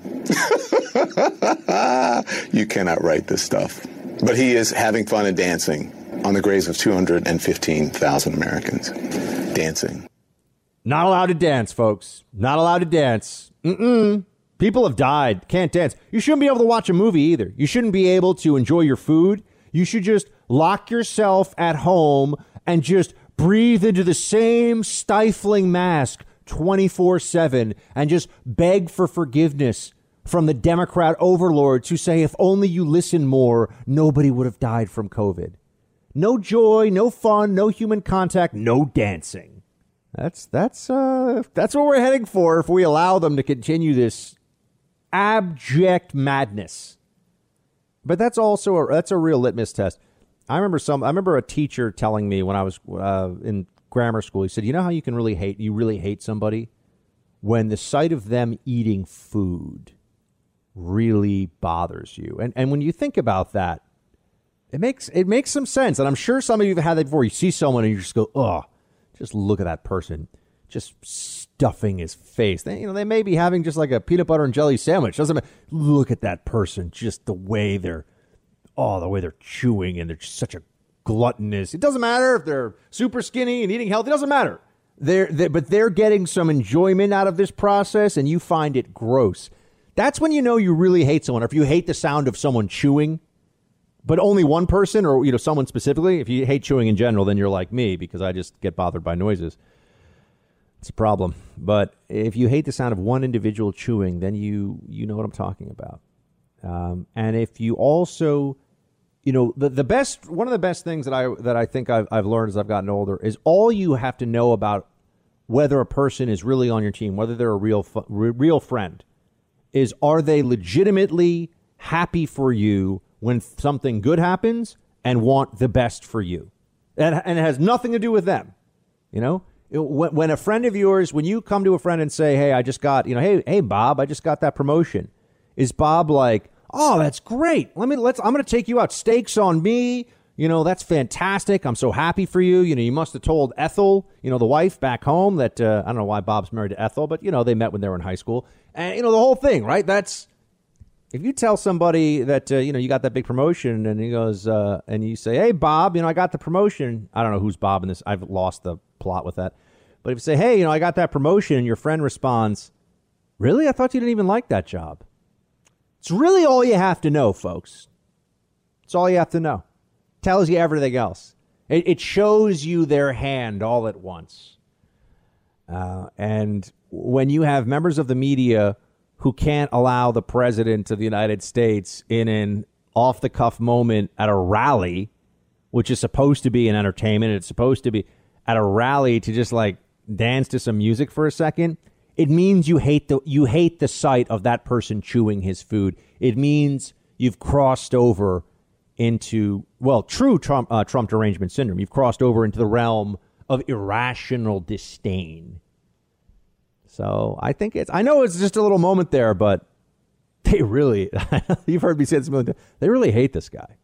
you cannot write this stuff. But he is having fun and dancing on the graves of 215,000 Americans. Dancing. Not allowed to dance, folks. Not allowed to dance. Mm-mm. People have died. Can't dance. You shouldn't be able to watch a movie either. You shouldn't be able to enjoy your food. You should just lock yourself at home and just breathe into the same stifling mask 24 7 and just beg for forgiveness from the Democrat overlords who say if only you listen more, nobody would have died from COVID. No joy, no fun, no human contact, no dancing. That's that's uh that's what we're heading for if we allow them to continue this abject madness. But that's also a, that's a real litmus test. I remember some. I remember a teacher telling me when I was uh, in grammar school. He said, "You know how you can really hate you really hate somebody when the sight of them eating food really bothers you." And and when you think about that, it makes it makes some sense. And I'm sure some of you have had that before. You see someone and you just go, "Oh, just look at that person." Just stuffing his face. They, you know, they may be having just like a peanut butter and jelly sandwich. Doesn't matter. Look at that person. Just the way they're oh, the way they're chewing and they're just such a gluttonous. It doesn't matter if they're super skinny and eating healthy. It doesn't matter. They're, they but they're getting some enjoyment out of this process, and you find it gross. That's when you know you really hate someone. Or if you hate the sound of someone chewing, but only one person or you know someone specifically. If you hate chewing in general, then you're like me because I just get bothered by noises. It's a problem. But if you hate the sound of one individual chewing, then you you know what I'm talking about. Um, and if you also you know the the best one of the best things that I that I think I've, I've learned as I've gotten older is all you have to know about whether a person is really on your team, whether they're a real real friend, is are they legitimately happy for you when something good happens and want the best for you, and, and it has nothing to do with them. You know, when, when a friend of yours, when you come to a friend and say, "Hey, I just got," you know, "Hey, hey, Bob, I just got that promotion," is Bob like? Oh, that's great. Let me let's I'm going to take you out. Steaks on me. You know, that's fantastic. I'm so happy for you. You know, you must have told Ethel, you know, the wife back home that uh, I don't know why Bob's married to Ethel, but you know, they met when they were in high school. And you know, the whole thing, right? That's if you tell somebody that uh, you know you got that big promotion and he goes uh, and you say, "Hey Bob, you know, I got the promotion." I don't know who's Bob in this. I've lost the plot with that. But if you say, "Hey, you know, I got that promotion," and your friend responds, "Really? I thought you didn't even like that job." It's really all you have to know, folks. It's all you have to know. Tells you everything else. It, it shows you their hand all at once. Uh, and when you have members of the media who can't allow the president of the United States in an off the cuff moment at a rally, which is supposed to be an entertainment, it's supposed to be at a rally to just like dance to some music for a second it means you hate the you hate the sight of that person chewing his food. It means you've crossed over into well, true Trump uh, Trump derangement syndrome. You've crossed over into the realm of irrational disdain. So I think it's. I know it's just a little moment there, but they really. you've heard me say this a million times. They really hate this guy.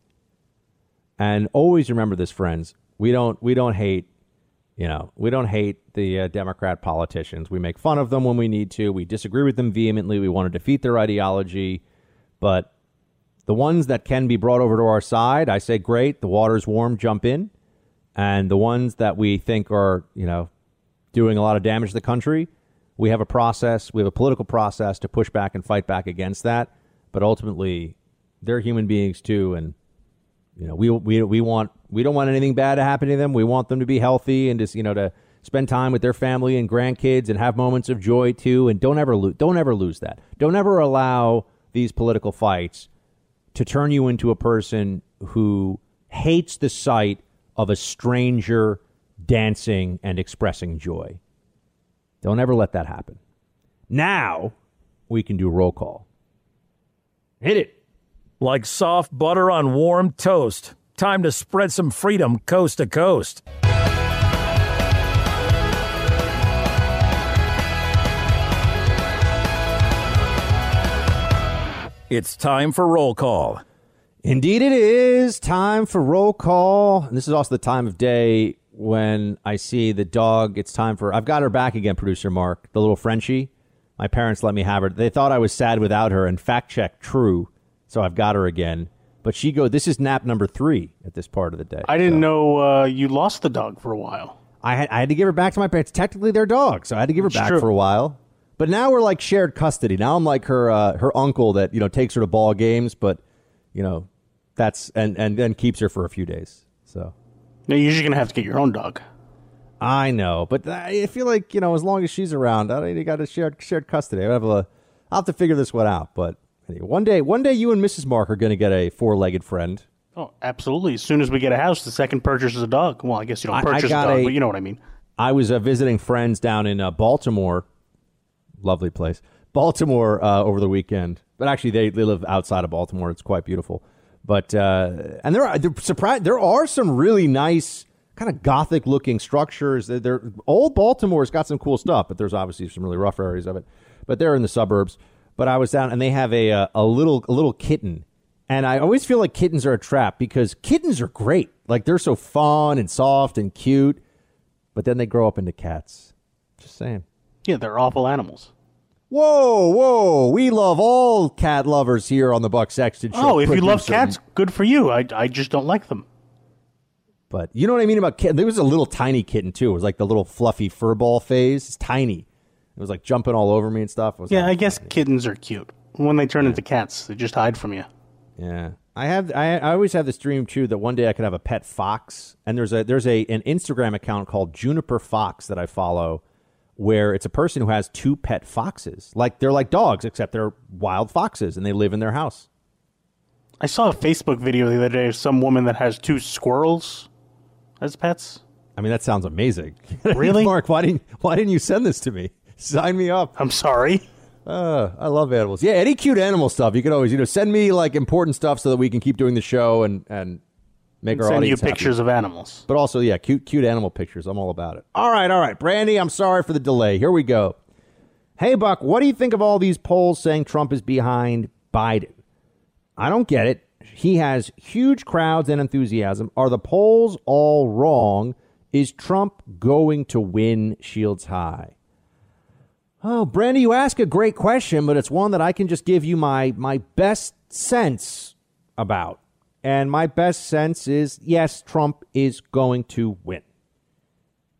And always remember this, friends. We don't. We don't hate you know, we don't hate the uh, Democrat politicians. We make fun of them when we need to. We disagree with them vehemently. We want to defeat their ideology. But the ones that can be brought over to our side, I say, great. The water's warm, jump in. And the ones that we think are, you know, doing a lot of damage to the country, we have a process, we have a political process to push back and fight back against that. But ultimately, they're human beings too. And you know, we we we want we don't want anything bad to happen to them. We want them to be healthy and just you know to spend time with their family and grandkids and have moments of joy too. And don't ever lose don't ever lose that. Don't ever allow these political fights to turn you into a person who hates the sight of a stranger dancing and expressing joy. Don't ever let that happen. Now we can do roll call. Hit it like soft butter on warm toast. Time to spread some freedom coast to coast. It's time for roll call. Indeed, it is time for roll call. And this is also the time of day when I see the dog. It's time for. I've got her back again, producer Mark, the little Frenchie. My parents let me have her. They thought I was sad without her, and fact check true so I've got her again. But she go. This is nap number three at this part of the day. I didn't so. know uh, you lost the dog for a while. I had I had to give her back to my parents. Technically, their dog, so I had to give her it's back true. for a while. But now we're like shared custody. Now I'm like her uh, her uncle that you know takes her to ball games, but you know that's and and then keeps her for a few days. So now you're just gonna have to get your own dog. I know, but I feel like you know, as long as she's around, I you got a shared shared custody. I have a, I'll have to figure this one out. But anyway, one day, one day, you and Mrs. Mark are going to get a four-legged friend. Oh, absolutely. As soon as we get a house, the second purchase is a dog. Well, I guess you don't I- I purchase a got dog, a- but you know what I mean. I was uh, visiting friends down in uh, Baltimore, lovely place, Baltimore uh, over the weekend. But actually, they, they live outside of Baltimore. It's quite beautiful. But uh, and there are they're surprised. There are some really nice kind of gothic looking structures. They're, old Baltimore's got some cool stuff, but there's obviously some really rough areas of it. But they're in the suburbs. But I was down and they have a uh, a little a little kitten. And I always feel like kittens are a trap because kittens are great. Like they're so fun and soft and cute, but then they grow up into cats. Just saying. Yeah, they're awful animals. Whoa, whoa! We love all cat lovers here on the Buck Sexton Show. Oh, if you love cats, good for you. I, I just don't like them. But you know what I mean about kitten? There was a little tiny kitten too. It was like the little fluffy furball phase. It's tiny. It was like jumping all over me and stuff. Yeah, I guess kittens are cute. When they turn into cats, they just hide from you. Yeah. I have I, I always have this dream too that one day I could have a pet fox. And there's a there's a an Instagram account called Juniper Fox that I follow where it's a person who has two pet foxes. Like they're like dogs except they're wild foxes and they live in their house. I saw a Facebook video the other day of some woman that has two squirrels as pets. I mean that sounds amazing. Really? Mark, why didn't why didn't you send this to me? Sign me up. I'm sorry. Uh, I love animals. Yeah, any cute animal stuff. You can always, you know, send me like important stuff so that we can keep doing the show and and make our Send you audience happy. pictures of animals. But also, yeah, cute, cute animal pictures. I'm all about it. All right, all right. Brandy, I'm sorry for the delay. Here we go. Hey, Buck, what do you think of all these polls saying Trump is behind Biden? I don't get it. He has huge crowds and enthusiasm. Are the polls all wrong? Is Trump going to win Shields High? Oh, Brandy, you ask a great question, but it's one that I can just give you my my best sense about. And my best sense is yes, Trump is going to win.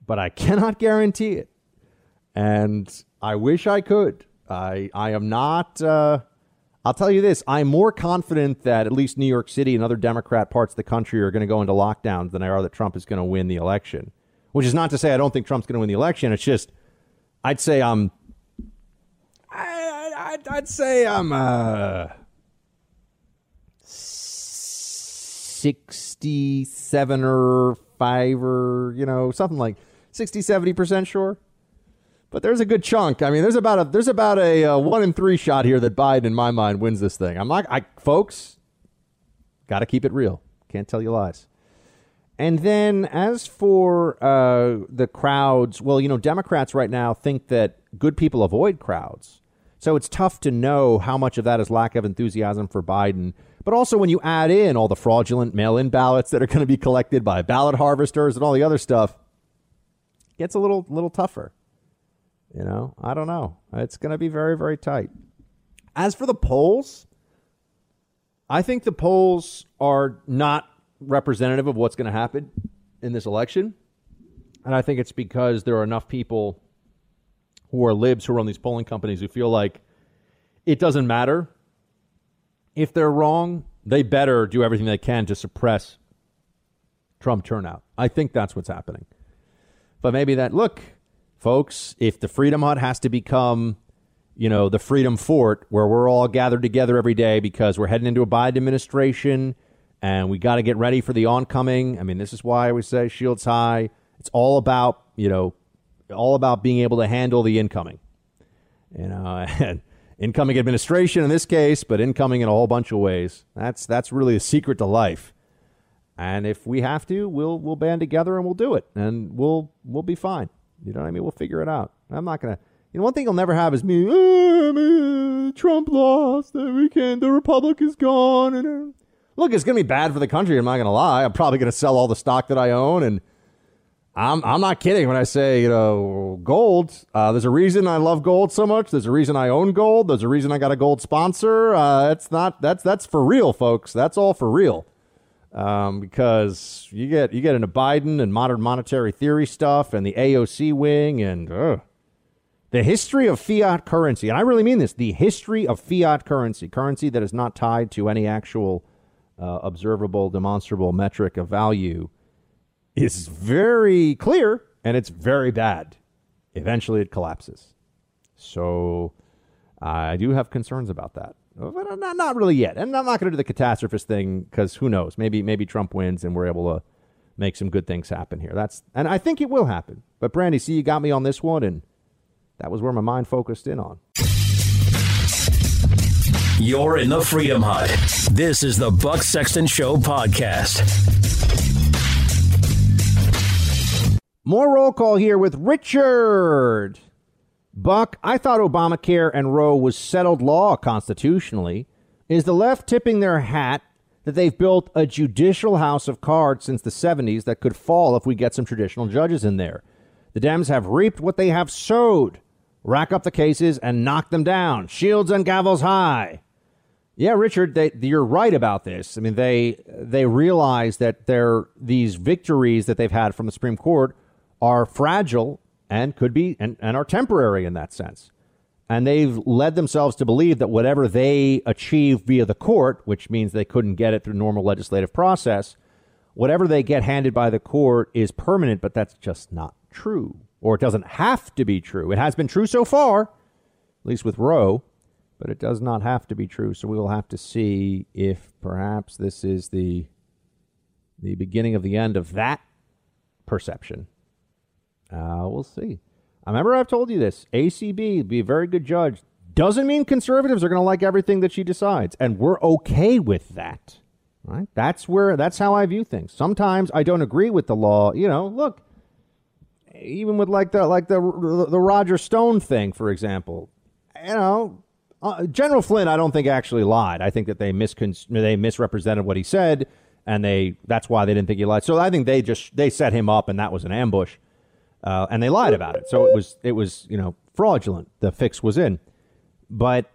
But I cannot guarantee it. And I wish I could. I I am not uh I'll tell you this, I'm more confident that at least New York City and other Democrat parts of the country are going to go into lockdowns than I are that Trump is going to win the election. Which is not to say I don't think Trump's going to win the election. It's just I'd say I'm I'd, I'd say I'm uh, 67 or 5 or, you know, something like 60, 70% sure. But there's a good chunk. I mean, there's about a there's about a, uh 1 in 3 shot here that Biden in my mind wins this thing. I'm like I folks got to keep it real. Can't tell you lies. And then as for uh, the crowds, well, you know, Democrats right now think that good people avoid crowds. So it's tough to know how much of that is lack of enthusiasm for Biden. But also when you add in all the fraudulent mail-in ballots that are going to be collected by ballot harvesters and all the other stuff, it gets a little little tougher. You know, I don't know. It's going to be very very tight. As for the polls, I think the polls are not representative of what's going to happen in this election. And I think it's because there are enough people who are libs who run these polling companies who feel like it doesn't matter if they're wrong, they better do everything they can to suppress Trump turnout. I think that's what's happening. But maybe that look, folks, if the Freedom Hut has to become, you know, the Freedom Fort where we're all gathered together every day because we're heading into a Biden administration and we got to get ready for the oncoming. I mean, this is why always say shields high. It's all about, you know, all about being able to handle the incoming. You know, and incoming administration in this case, but incoming in a whole bunch of ways. That's that's really the secret to life. And if we have to, we'll we'll band together and we'll do it, and we'll we'll be fine. You know what I mean? We'll figure it out. I'm not gonna. You know, one thing you'll never have is me. "Oh, Trump lost. and We can't. The republic is gone. And uh, look, it's gonna be bad for the country. I'm not gonna lie. I'm probably gonna sell all the stock that I own, and I'm I'm not kidding when I say you know gold. Uh, there's a reason I love gold so much. There's a reason I own gold. There's a reason I got a gold sponsor. Uh, it's not that's that's for real, folks. That's all for real. Um, because you get you get into Biden and modern monetary theory stuff and the AOC wing and uh, the history of fiat currency. And I really mean this: the history of fiat currency, currency that is not tied to any actual uh, observable, demonstrable metric of value is very clear and it's very bad. Eventually, it collapses. So I do have concerns about that. But not, not really yet. And I'm not going to do the catastrophist thing because who knows? Maybe maybe Trump wins and we're able to make some good things happen here. That's and I think it will happen. But Brandy, see, you got me on this one, and that was where my mind focused in on. You're in the Freedom Hut. This is the Buck Sexton Show podcast. More roll call here with Richard. Buck, I thought Obamacare and Roe was settled law constitutionally. Is the left tipping their hat that they've built a judicial house of cards since the 70s that could fall if we get some traditional judges in there? The Dems have reaped what they have sowed. Rack up the cases and knock them down. Shields and gavels high. Yeah, Richard, they, you're right about this. I mean, they they realize that they're, these victories that they've had from the Supreme Court are fragile and could be and, and are temporary in that sense. And they've led themselves to believe that whatever they achieve via the court, which means they couldn't get it through normal legislative process, whatever they get handed by the court is permanent, but that's just not true. Or it doesn't have to be true. It has been true so far, at least with Roe, but it does not have to be true. So we will have to see if perhaps this is the the beginning of the end of that perception. Uh, we'll see. I remember I've told you this. ACB be a very good judge. Doesn't mean conservatives are going to like everything that she decides, and we're okay with that. Right? That's where that's how I view things. Sometimes I don't agree with the law. You know, look, even with like the like the the Roger Stone thing, for example. You know, uh, General Flynn, I don't think actually lied. I think that they miscon- they misrepresented what he said, and they that's why they didn't think he lied. So I think they just they set him up, and that was an ambush uh, and they lied about it. So it was it was you know fraudulent. The fix was in, but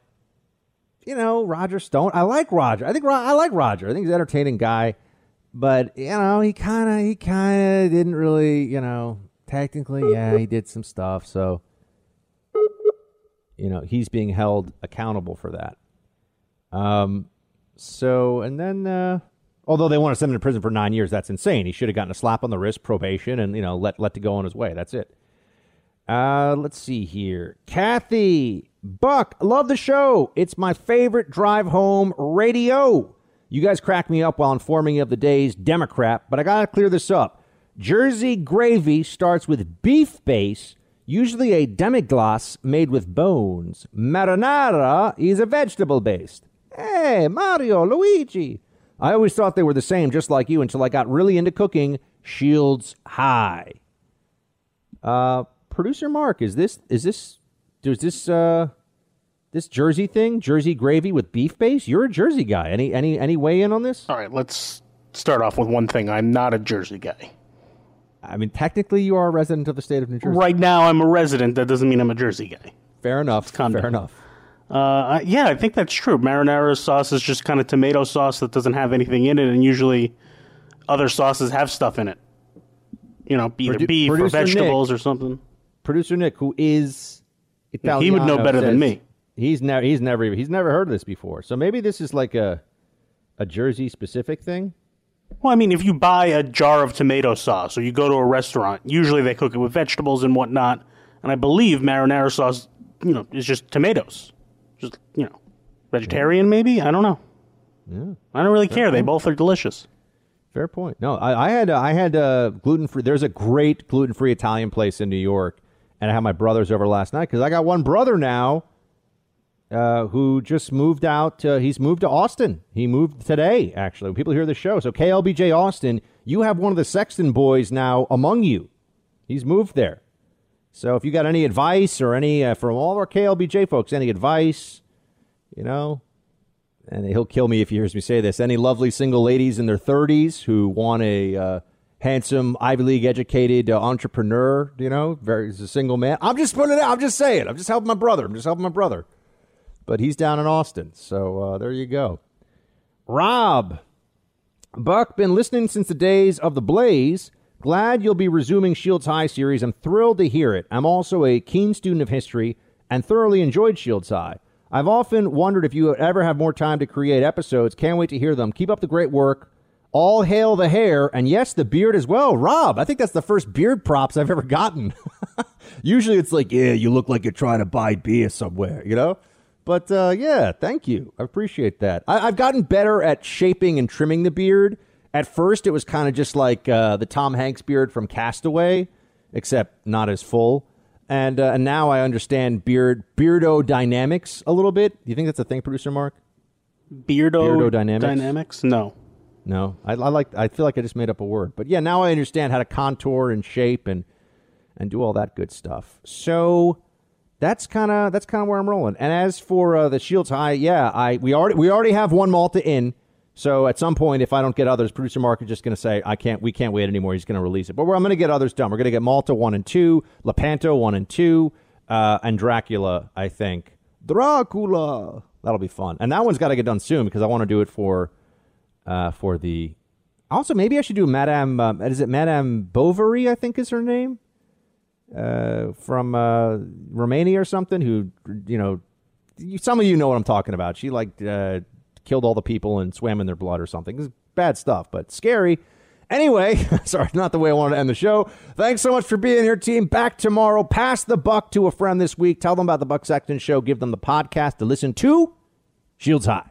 you know Roger Stone. I like Roger. I think I like Roger. I think he's an entertaining guy, but you know he kind of he kind of didn't really you know technically yeah he did some stuff. So you know he's being held accountable for that. Um. So and then. Uh, Although they want to send him to prison for nine years, that's insane. He should have gotten a slap on the wrist, probation, and you know let let to go on his way. That's it. Uh, let's see here. Kathy Buck, love the show. It's my favorite drive home radio. You guys crack me up while informing you of the day's Democrat, but I gotta clear this up. Jersey gravy starts with beef base, usually a demi-glace made with bones. Marinara is a vegetable based. Hey, Mario, Luigi. I always thought they were the same, just like you, until I got really into cooking. Shields high. Uh, producer Mark, is this is this does this uh this Jersey thing, Jersey gravy with beef base? You're a Jersey guy. Any any any weigh in on this? All right, let's start off with one thing. I'm not a Jersey guy. I mean, technically, you are a resident of the state of New Jersey. Right now, I'm a resident. That doesn't mean I'm a Jersey guy. Fair enough. Fair enough. Uh, yeah, I think that's true. Marinara sauce is just kind of tomato sauce that doesn't have anything in it, and usually other sauces have stuff in it. You know, either Produ- beef or vegetables Nick. or something. Producer Nick, who is he would know better than me. He's never he's never he's never heard of this before. So maybe this is like a a Jersey specific thing. Well, I mean, if you buy a jar of tomato sauce or you go to a restaurant, usually they cook it with vegetables and whatnot. And I believe marinara sauce, you know, is just tomatoes. Just, you know, vegetarian maybe? I don't know. Yeah. I don't really Fair care. They both are delicious. Fair point. No, I, I had uh, I had uh, gluten free. There's a great gluten free Italian place in New York, and I had my brothers over last night because I got one brother now, uh, who just moved out. Uh, he's moved to Austin. He moved today. Actually, people hear the show. So KLBJ Austin, you have one of the Sexton boys now among you. He's moved there. So if you got any advice or any uh, from all our KLBJ folks, any advice, you know, and he'll kill me if he hears me say this. Any lovely single ladies in their 30s who want a uh, handsome Ivy League educated uh, entrepreneur, you know, very a single man. I'm just putting it out. I'm just saying. I'm just helping my brother. I'm just helping my brother. But he's down in Austin. So uh, there you go. Rob, Buck, been listening since the days of the Blaze. Glad you'll be resuming Shields High series. I'm thrilled to hear it. I'm also a keen student of history and thoroughly enjoyed Shields High. I've often wondered if you ever have more time to create episodes. Can't wait to hear them. Keep up the great work. All hail the hair, and yes, the beard as well. Rob, I think that's the first beard props I've ever gotten. Usually it's like, yeah, you look like you're trying to buy beer somewhere, you know? But uh, yeah, thank you. I appreciate that. I- I've gotten better at shaping and trimming the beard. At first, it was kind of just like uh, the Tom Hanks beard from Castaway, except not as full. And, uh, and now I understand beard beardo dynamics a little bit. Do you think that's a thing, producer Mark? Beardo, Beardo dynamics? dynamics? No. No, I, I like. I feel like I just made up a word, but yeah, now I understand how to contour and shape and and do all that good stuff. So that's kind of that's kind of where I'm rolling. And as for uh, the Shields High, yeah, I we already we already have one Malta in. So at some point, if I don't get others, producer Mark is just going to say I can't. We can't wait anymore. He's going to release it. But I'm going to get others done. We're going to get Malta one and two, Lepanto one and two, uh, and Dracula. I think Dracula. That'll be fun. And that one's got to get done soon because I want to do it for uh, for the. Also, maybe I should do Madame. Um, is it Madame Bovary? I think is her name. Uh, from uh, Romania or something. Who you know, some of you know what I'm talking about. She like uh, killed all the people and swam in their blood or something. It's bad stuff, but scary. Anyway, sorry, not the way I wanted to end the show. Thanks so much for being here, team. Back tomorrow. Pass the buck to a friend this week. Tell them about the Buck Sexton Show. Give them the podcast to listen to. Shields High.